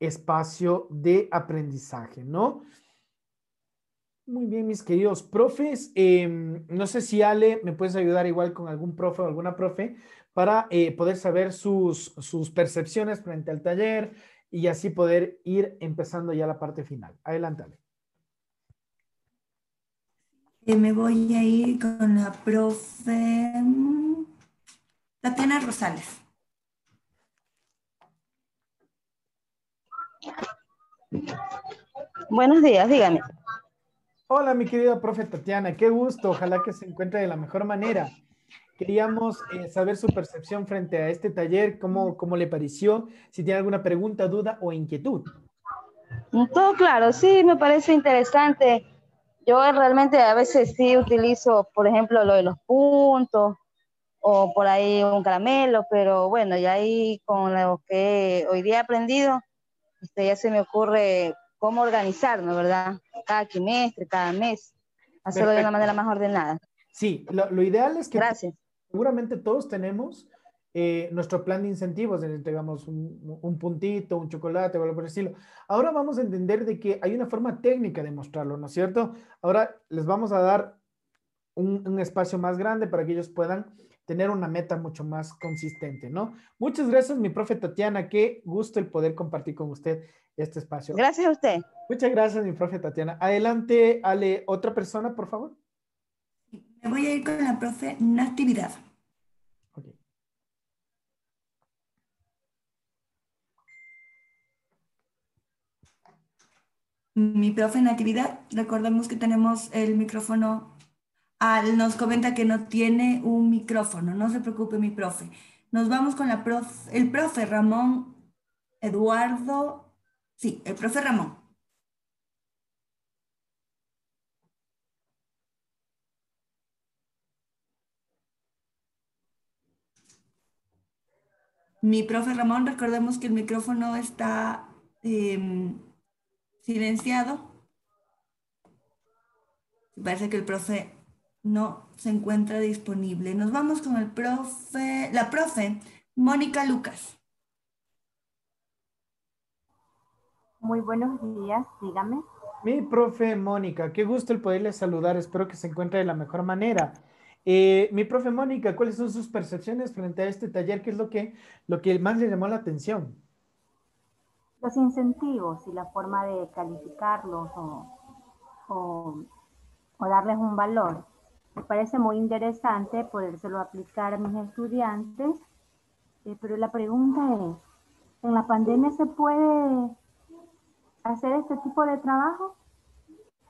espacio de aprendizaje, ¿no? Muy bien, mis queridos profes. Em, no sé si Ale me puedes ayudar igual con algún profe o alguna profe para eh, poder saber sus, sus percepciones frente al taller y así poder ir empezando ya la parte final. Adelante, Ale. Eh, me voy a ir con la profe mm, Tatiana Rosales. Buenos días, dígame. Hola, mi querida profe Tatiana, qué gusto, ojalá que se encuentre de la mejor manera. Queríamos eh, saber su percepción frente a este taller, cómo, cómo le pareció, si tiene alguna pregunta, duda o inquietud. Todo claro, sí, me parece interesante. Yo realmente a veces sí utilizo, por ejemplo, lo de los puntos o por ahí un caramelo, pero bueno, ya ahí con lo que hoy día he aprendido, este, ya se me ocurre cómo organizarnos, ¿verdad? Cada trimestre, cada mes, hacerlo de una manera más ordenada. Sí, lo, ideal es que Gracias. seguramente todos tenemos eh, nuestro plan de incentivos, entregamos un, un, puntito, un chocolate o algo por el estilo. Ahora vamos a entender de que hay una forma técnica de mostrarlo, ¿no es cierto? Ahora les vamos a dar un, un espacio más grande para que ellos puedan tener una meta mucho más consistente, ¿no? Muchas gracias, mi profe Tatiana. Qué gusto el poder compartir con usted este espacio. Gracias a usted. Muchas gracias, mi profe Tatiana. Adelante, Ale, otra persona, por favor. Me voy a ir con la profe Natividad. Okay. Mi profe Natividad, recordemos que tenemos el micrófono al, nos comenta que no tiene un micrófono. No se preocupe, mi profe. Nos vamos con la el profe Ramón Eduardo. Sí, el profe Ramón. Mi profe Ramón, recordemos que el micrófono está eh, silenciado. Parece que el profe no se encuentra disponible. Nos vamos con el profe, la profe Mónica Lucas. Muy buenos días, dígame. Mi profe Mónica, qué gusto el poderle saludar, espero que se encuentre de la mejor manera. Eh, mi profe Mónica, ¿cuáles son sus percepciones frente a este taller? ¿Qué es lo que, lo que más le llamó la atención? Los incentivos y la forma de calificarlos o, o, o darles un valor. Me parece muy interesante podérselo aplicar a mis estudiantes, eh, pero la pregunta es, ¿en la pandemia se puede hacer este tipo de trabajo?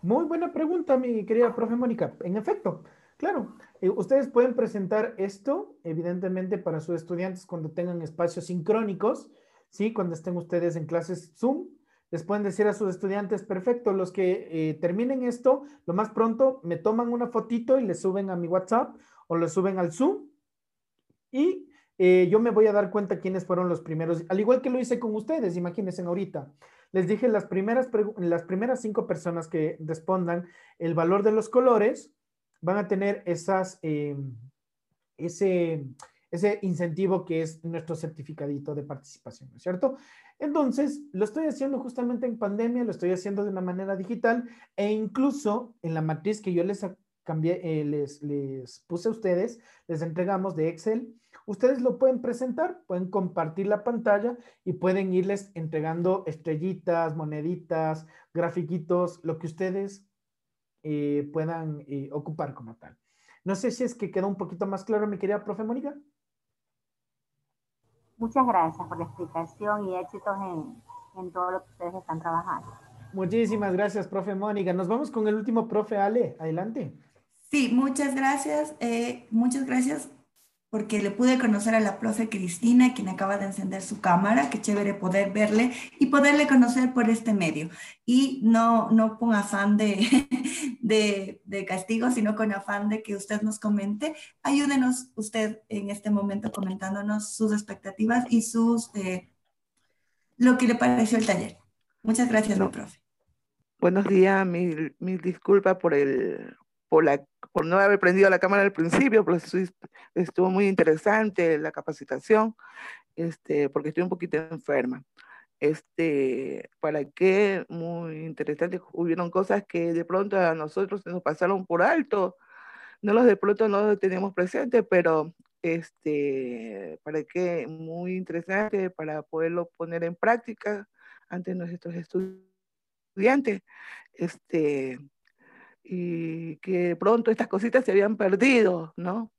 Muy buena pregunta, mi querida profe Mónica. En efecto, claro, eh, ustedes pueden presentar esto, evidentemente, para sus estudiantes cuando tengan espacios sincrónicos, ¿sí? Cuando estén ustedes en clases Zoom, les pueden decir a sus estudiantes, perfecto, los que eh, terminen esto, lo más pronto me toman una fotito y le suben a mi WhatsApp o le suben al Zoom y eh, yo me voy a dar cuenta quiénes fueron los primeros, al igual que lo hice con ustedes, imagínense ahorita. Les dije las primeras, las primeras cinco personas que respondan el valor de los colores van a tener esas, eh, ese, ese incentivo que es nuestro certificadito de participación, ¿no es cierto? Entonces, lo estoy haciendo justamente en pandemia, lo estoy haciendo de una manera digital e incluso en la matriz que yo les cambié, eh, les, puse a ustedes, les entregamos de Excel. Ustedes lo pueden presentar, pueden compartir la pantalla y pueden irles entregando estrellitas, moneditas, grafiquitos, lo que ustedes eh, puedan eh, ocupar como tal. No sé si es que quedó un poquito más claro, mi querida profe Mónica. Muchas gracias por la explicación y éxitos en, en todo lo que ustedes están trabajando. Muchísimas gracias, profe Mónica. Nos vamos con el último profe Ale. Adelante. Sí, muchas gracias. Eh, muchas gracias porque le pude conocer a la profe Cristina, quien acaba de encender su cámara, qué chévere poder verle y poderle conocer por este medio. Y no, no con afán de, de, de, castigo, sino con afán de que usted nos comente. Ayúdenos usted en este momento comentándonos sus expectativas y sus, eh, lo que le pareció el taller. Muchas gracias, no. mi profe. Buenos días, mil, mil disculpas por el por, la, por no haber prendido la cámara al principio, pero estuvo muy interesante la capacitación, este, porque estoy un poquito enferma. Este, para qué, muy interesante, hubieron cosas que de pronto a nosotros se nos pasaron por alto, no los de pronto no los teníamos presentes, pero este, para qué, muy interesante para poderlo poner en práctica ante nuestros estudiantes. Este, y que pronto estas cositas se habían perdido, ¿no?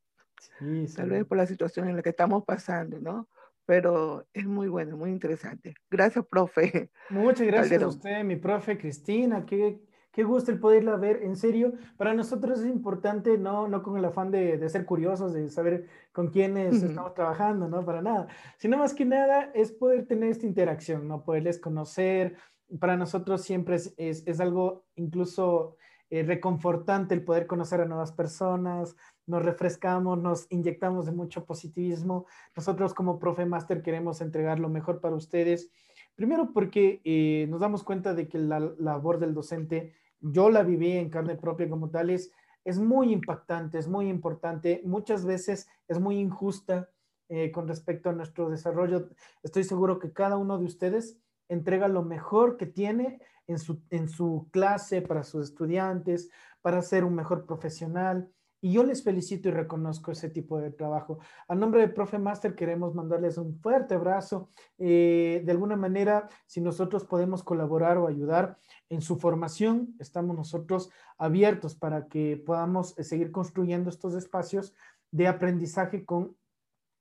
Sí, Tal vez por la situación en la que estamos pasando, ¿no? Pero es muy bueno, muy interesante. Gracias, profe. Muchas gracias a usted, mi profe Cristina. Qué, qué gusto el poderla ver. En serio, para nosotros es importante, no, no con el afán de, de ser curiosos, de saber con quiénes estamos trabajando, no para nada, sino más que nada es poder tener esta interacción, ¿no? Poderles conocer. Para nosotros siempre es, es, es algo incluso eh, reconfortante el poder conocer a nuevas personas, nos refrescamos, nos inyectamos de mucho positivismo. Nosotros como Profe Master queremos entregar lo mejor para ustedes. Primero porque eh, nos damos cuenta de que la, labor del docente, yo la viví en carne propia como tal, es, muy impactante, es muy importante, muchas veces es muy injusta eh, con respecto a nuestro desarrollo. Estoy seguro que cada uno de ustedes entrega lo mejor que tiene en su, en su clase para sus estudiantes, para ser un mejor profesional. Y yo les felicito y reconozco ese tipo de trabajo. A nombre de Profe Master queremos mandarles un fuerte abrazo. Eh, de alguna manera, si nosotros podemos colaborar o ayudar en su formación, estamos nosotros abiertos para que podamos eh, seguir construyendo estos espacios de aprendizaje con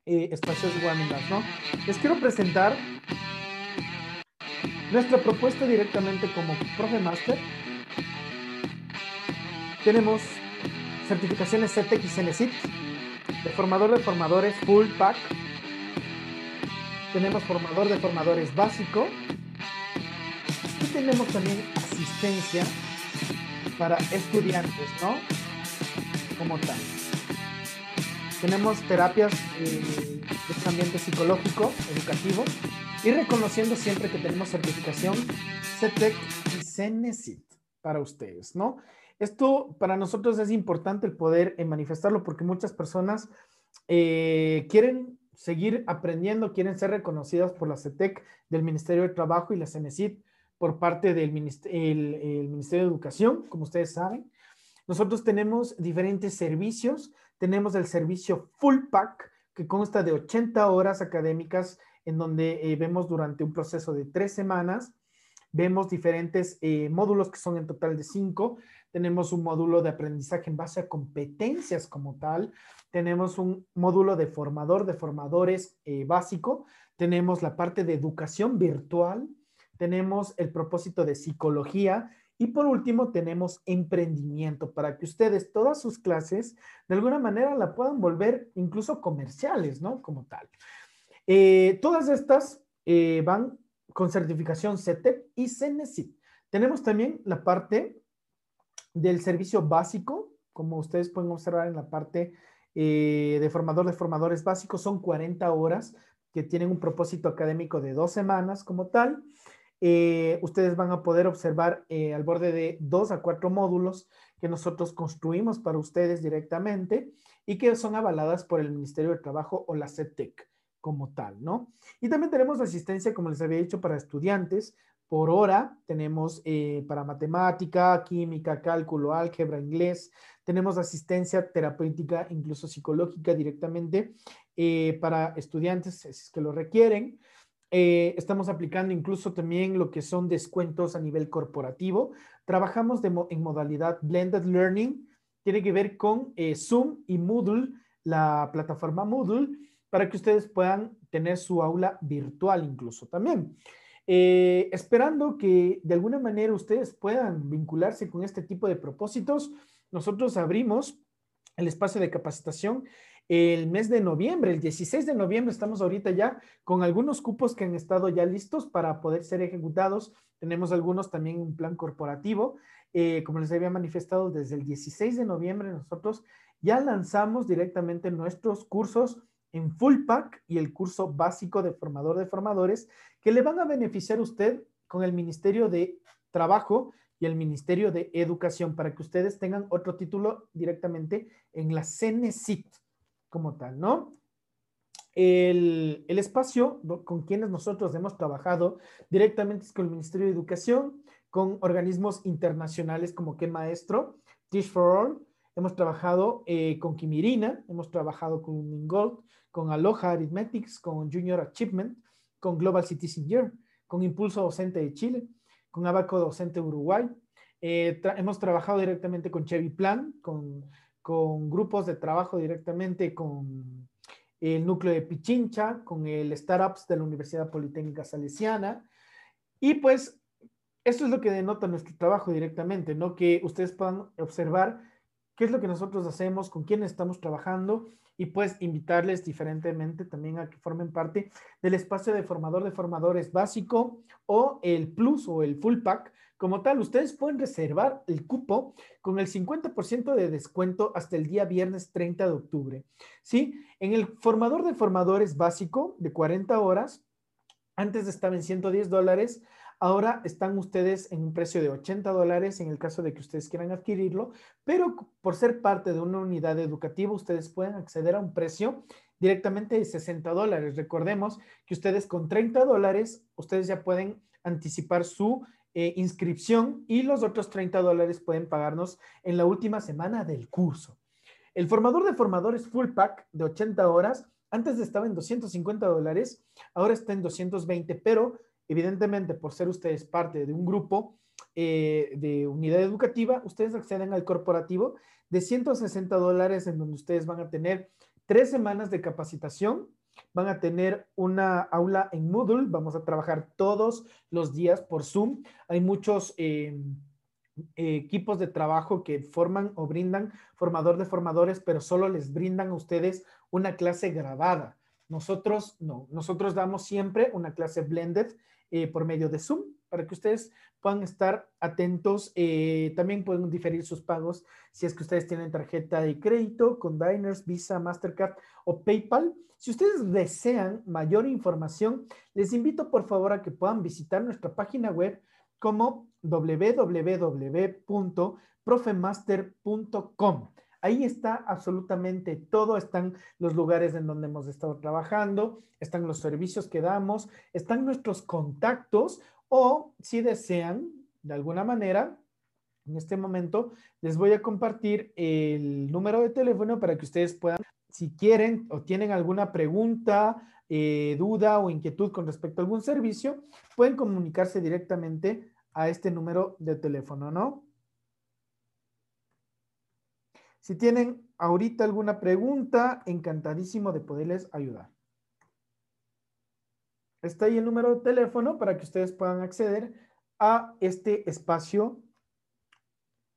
eh, espacios ¿no? Les quiero presentar nuestra propuesta directamente como Profe Master, tenemos certificaciones CETEC y CENESIT, de formador de formadores Full Pack, tenemos formador de formadores básico y tenemos también asistencia para estudiantes, ¿no? Como tal. Tenemos terapias eh, de ambiente psicológico, educativo, y reconociendo siempre que tenemos certificación CETEC y CENESIT para ustedes, ¿no? Esto para nosotros es importante el poder eh, manifestarlo porque muchas personas eh, quieren seguir aprendiendo, quieren ser reconocidas por la CETEC del Ministerio de Trabajo y la CENESIT por parte del Ministerio, el Ministerio de Educación, como ustedes saben. Nosotros tenemos diferentes servicios. Tenemos el servicio Full Pack, que consta de 80 horas académicas en donde eh, vemos durante un proceso de tres semanas, vemos diferentes eh, módulos que son en total de cinco. Tenemos un módulo de aprendizaje en base a competencias como tal. Tenemos un módulo de formador de formadores eh, básico. Tenemos la parte de educación virtual. Tenemos el propósito de psicología. Y por último, tenemos emprendimiento para que ustedes todas sus clases de alguna manera la puedan volver incluso comerciales, ¿no? Como tal. Eh, todas estas eh, van con certificación CETEC y CENESIT. Tenemos también la parte del servicio básico, como ustedes pueden observar en la parte eh, de formador de formadores básicos, son 40 horas que tienen un propósito académico de dos semanas como tal. ustedes van a poder observar al borde de dos a cuatro módulos que nosotros construimos para ustedes directamente y que son avaladas por el Ministerio de Trabajo o la CETEC como tal, ¿no? Y también tenemos asistencia, como les había dicho, para estudiantes. Por hora tenemos eh, para matemática, química, cálculo, álgebra, inglés. Tenemos asistencia terapéutica, incluso psicológica directamente eh, para estudiantes, si es que lo requieren. Eh, estamos aplicando incluso también lo que son descuentos a nivel corporativo. Trabajamos en modalidad blended learning. Tiene que ver con Zoom y Moodle, la plataforma Moodle para que ustedes puedan tener su aula virtual incluso también. Eh, esperando que de alguna manera ustedes puedan vincularse con este tipo de propósitos, nosotros abrimos el espacio de capacitación el mes de noviembre, el 16 de noviembre, estamos ahorita ya con algunos cupos que han estado ya listos para poder ser ejecutados. Tenemos algunos también un plan corporativo. Eh, como les había manifestado, desde el 16 de noviembre nosotros ya lanzamos directamente nuestros cursos en Full Pack y el curso básico de formador de formadores que le van a beneficiar a usted con el Ministerio de Trabajo y el Ministerio de Educación para que ustedes tengan otro título directamente en la CENESIT como tal, ¿no? El, el, espacio con quienes nosotros hemos trabajado directamente es con el Ministerio de Educación, con organismos internacionales como que Maestro, Teach for All, hemos trabajado eh, con Kimirina, hemos trabajado con Mingold, con Aloha Arithmetics, con Junior Achievement, con Global Citizen Year, con Impulso Docente de Chile, con Abaco Docente Uruguay. Eh, hemos trabajado directamente con Chevy Plan, con, con grupos de trabajo directamente con el núcleo de Pichincha, con el Startups de la Universidad Politécnica Salesiana. Y pues esto es lo que denota nuestro trabajo directamente, ¿no? Que ustedes puedan observar qué es lo que nosotros hacemos, con quién estamos trabajando y pues invitarles diferentemente también a que formen parte del espacio de formador de formadores básico o el plus o el full pack. Como tal, ustedes pueden reservar el cupo con el 50% de descuento hasta el día viernes 30 de octubre. ¿Sí? En el formador de formadores básico de 40 horas, antes estaba en 110 dólares, Ahora están ustedes en un precio de 80 dólares en el caso de que ustedes quieran adquirirlo, pero por ser parte de una unidad educativa, ustedes pueden acceder a un precio directamente de 60 dólares. Recordemos que ustedes con 30 dólares, ustedes ya pueden anticipar su eh, inscripción y los otros 30 dólares pueden pagarnos en la última semana del curso. El formador de formadores full pack de 80 horas, antes estaba en 250 dólares, ahora está en 220, pero Evidentemente, por ser ustedes parte de un grupo eh, de unidad educativa, ustedes acceden al corporativo de 160 dólares en donde ustedes van a tener tres semanas de capacitación, van a tener una aula en Moodle, vamos a trabajar todos los días por Zoom. Hay muchos eh, equipos de trabajo que forman o brindan formador de formadores, pero solo les brindan a ustedes una clase grabada. Nosotros no, nosotros damos siempre una clase blended eh, por medio de Zoom para que ustedes puedan estar atentos. Eh, también pueden diferir sus pagos si es que ustedes tienen tarjeta de crédito con Diners, Visa, Mastercard o PayPal. Si ustedes desean mayor información, les invito por favor a que puedan visitar nuestra página web como www.profemaster.com. Ahí está absolutamente todo, están los lugares en donde hemos estado trabajando, están los servicios que damos, están nuestros contactos o si desean, de alguna manera, en este momento les voy a compartir el número de teléfono para que ustedes puedan, si quieren o tienen alguna pregunta, eh, duda o inquietud con respecto a algún servicio, pueden comunicarse directamente a este número de teléfono, ¿no? Si tienen ahorita alguna pregunta, encantadísimo de poderles ayudar. Está ahí el número de teléfono para que ustedes puedan acceder a este espacio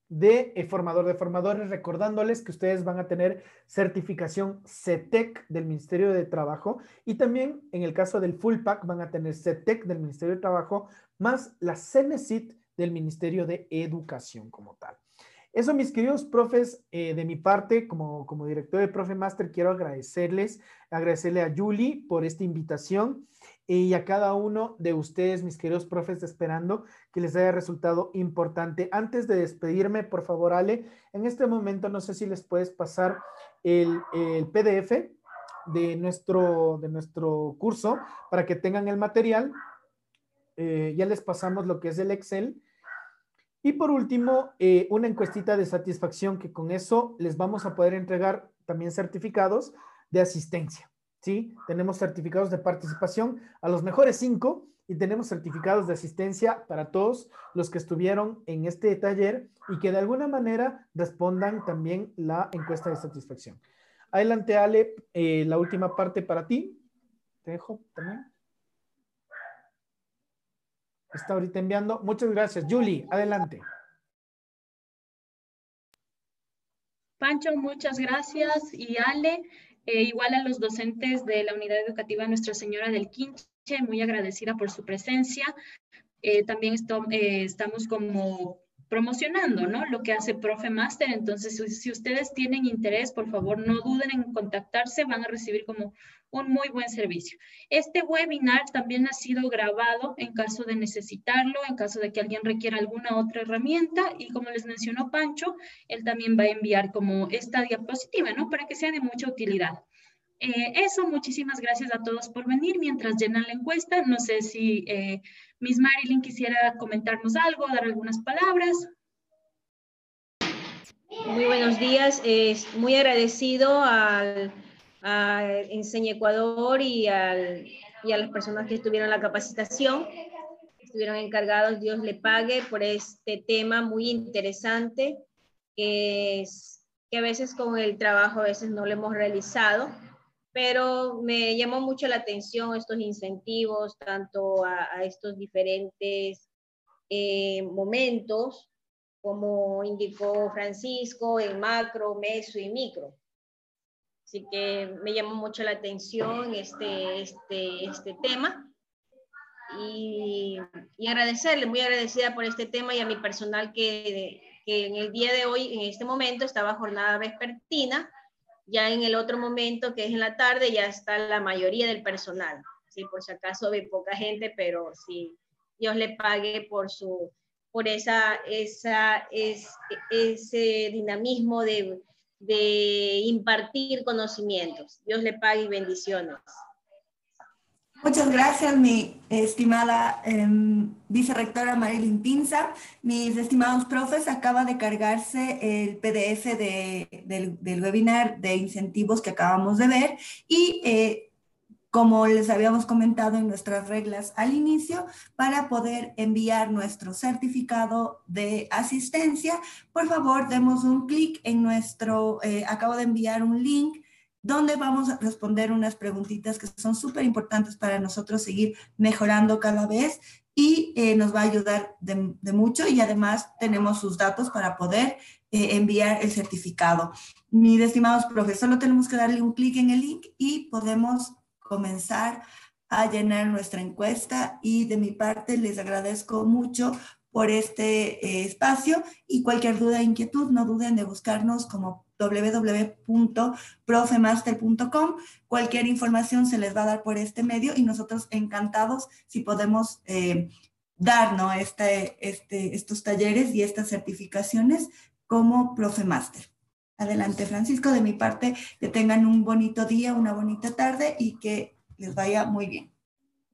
de eh, formador de formadores, recordándoles que ustedes van a tener certificación CETEC del Ministerio de Trabajo y también en el caso del Full Pack van a tener CETEC del Ministerio de Trabajo más la CENESIT del Ministerio de Educación como tal. Eso, mis queridos profes, eh, de mi parte, como, como director de Profe Master, quiero agradecerles, agradecerle a Julie por esta invitación y a cada uno de ustedes, mis queridos profes, esperando que les haya resultado importante. Antes de despedirme, por favor, Ale, en este momento no sé si les puedes pasar el, el PDF de nuestro, de nuestro curso para que tengan el material. Eh, ya les pasamos lo que es el Excel y por último, eh, una encuestita de satisfacción que con eso les vamos a poder entregar también certificados de asistencia. ¿sí? Tenemos certificados de participación a los mejores cinco y tenemos certificados de asistencia para todos los que estuvieron en este taller y que de alguna manera respondan también la encuesta de satisfacción. Adelante, Ale, eh, la última parte para ti. Te dejo también está ahorita enviando. Muchas gracias. Julie, adelante. Pancho, muchas gracias. Y Ale, eh, igual a los docentes de la unidad educativa Nuestra Señora del Quinche, muy agradecida por su presencia. Eh, también eh, estamos como promocionando, ¿no? Lo que hace Profe Master. Entonces, si ustedes tienen interés, por favor, no duden en contactarse, van a recibir como un muy buen servicio. Este webinar también ha sido grabado en caso de necesitarlo, en caso de que alguien requiera alguna otra herramienta y como les mencionó Pancho, él también va a enviar como esta diapositiva, ¿no? Para que sea de mucha utilidad. Eh, eso, muchísimas gracias a todos por venir mientras llenan la encuesta. No sé si eh, Miss Marilyn quisiera comentarnos algo, dar algunas palabras. Muy buenos días. Es muy agradecido al, a Enseña Ecuador y, a las personas que estuvieron la capacitación, estuvieron encargados, Dios le pague por este tema muy interesante, que, que a veces con el trabajo a veces no lo hemos realizado pero me llamó mucho la atención estos incentivos, tanto a, estos diferentes eh, momentos, como indicó Francisco, en macro, meso y micro. Así que me llamó mucho la atención este, este, este tema. Y, y, agradecerle, muy agradecida por este tema y a mi personal que, que en el día de hoy, en este momento, estaba jornada vespertina ya en el otro momento, que es en la tarde, ya está la mayoría del personal. Sí, por si acaso ve poca gente, pero sí, Dios le pague por su por esa, esa, es, ese dinamismo de, de impartir conocimientos. Dios le pague y bendiciones. Muchas gracias, mi estimada eh, vicerrectora Marilyn Pinza. Mis estimados profes, acaba de cargarse el PDF del, webinar de incentivos que acabamos de ver y eh, como les habíamos comentado en nuestras reglas al inicio, para poder enviar nuestro certificado de asistencia, por favor, demos un clic en nuestro, eh, acabo de enviar un link donde vamos a responder unas preguntitas que son súper importantes para nosotros seguir mejorando cada vez y eh, nos va a ayudar de, mucho y además tenemos sus datos para poder eh, enviar el certificado. Mis estimados profes, solo tenemos que darle un clic en el link y podemos comenzar a llenar nuestra encuesta y de mi parte les agradezco mucho por este eh, espacio y cualquier duda e inquietud no duden de buscarnos como www.profemaster.com. Cualquier información se les va a dar por este medio y nosotros encantados si podemos eh, dar este, este, estos talleres y estas certificaciones como Profemaster. Adelante, Francisco. De mi parte, que tengan un bonito día, una bonita tarde y que les vaya muy bien.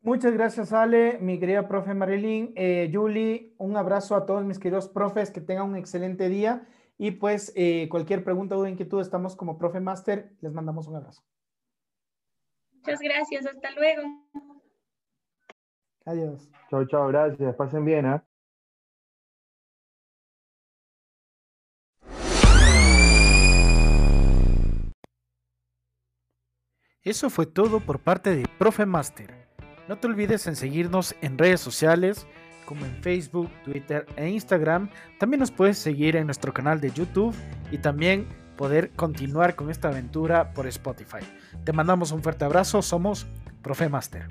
Muchas gracias, Ale, mi querida profe Marilyn. Eh, Julie, un abrazo a todos mis queridos profes, que tengan un excelente día y pues eh, cualquier pregunta o inquietud, estamos como Profe Master. Les mandamos un abrazo. Muchas gracias. Hasta luego. Adiós. Chao, chao. Gracias. Pasen bien. ¿eh? Eso fue todo por parte de Profe Master. No te olvides en seguirnos en redes sociales como en Facebook, Twitter e Instagram. También nos puedes seguir en nuestro canal de YouTube y también poder continuar con esta aventura por Spotify. Te mandamos un fuerte abrazo, somos Profe Master.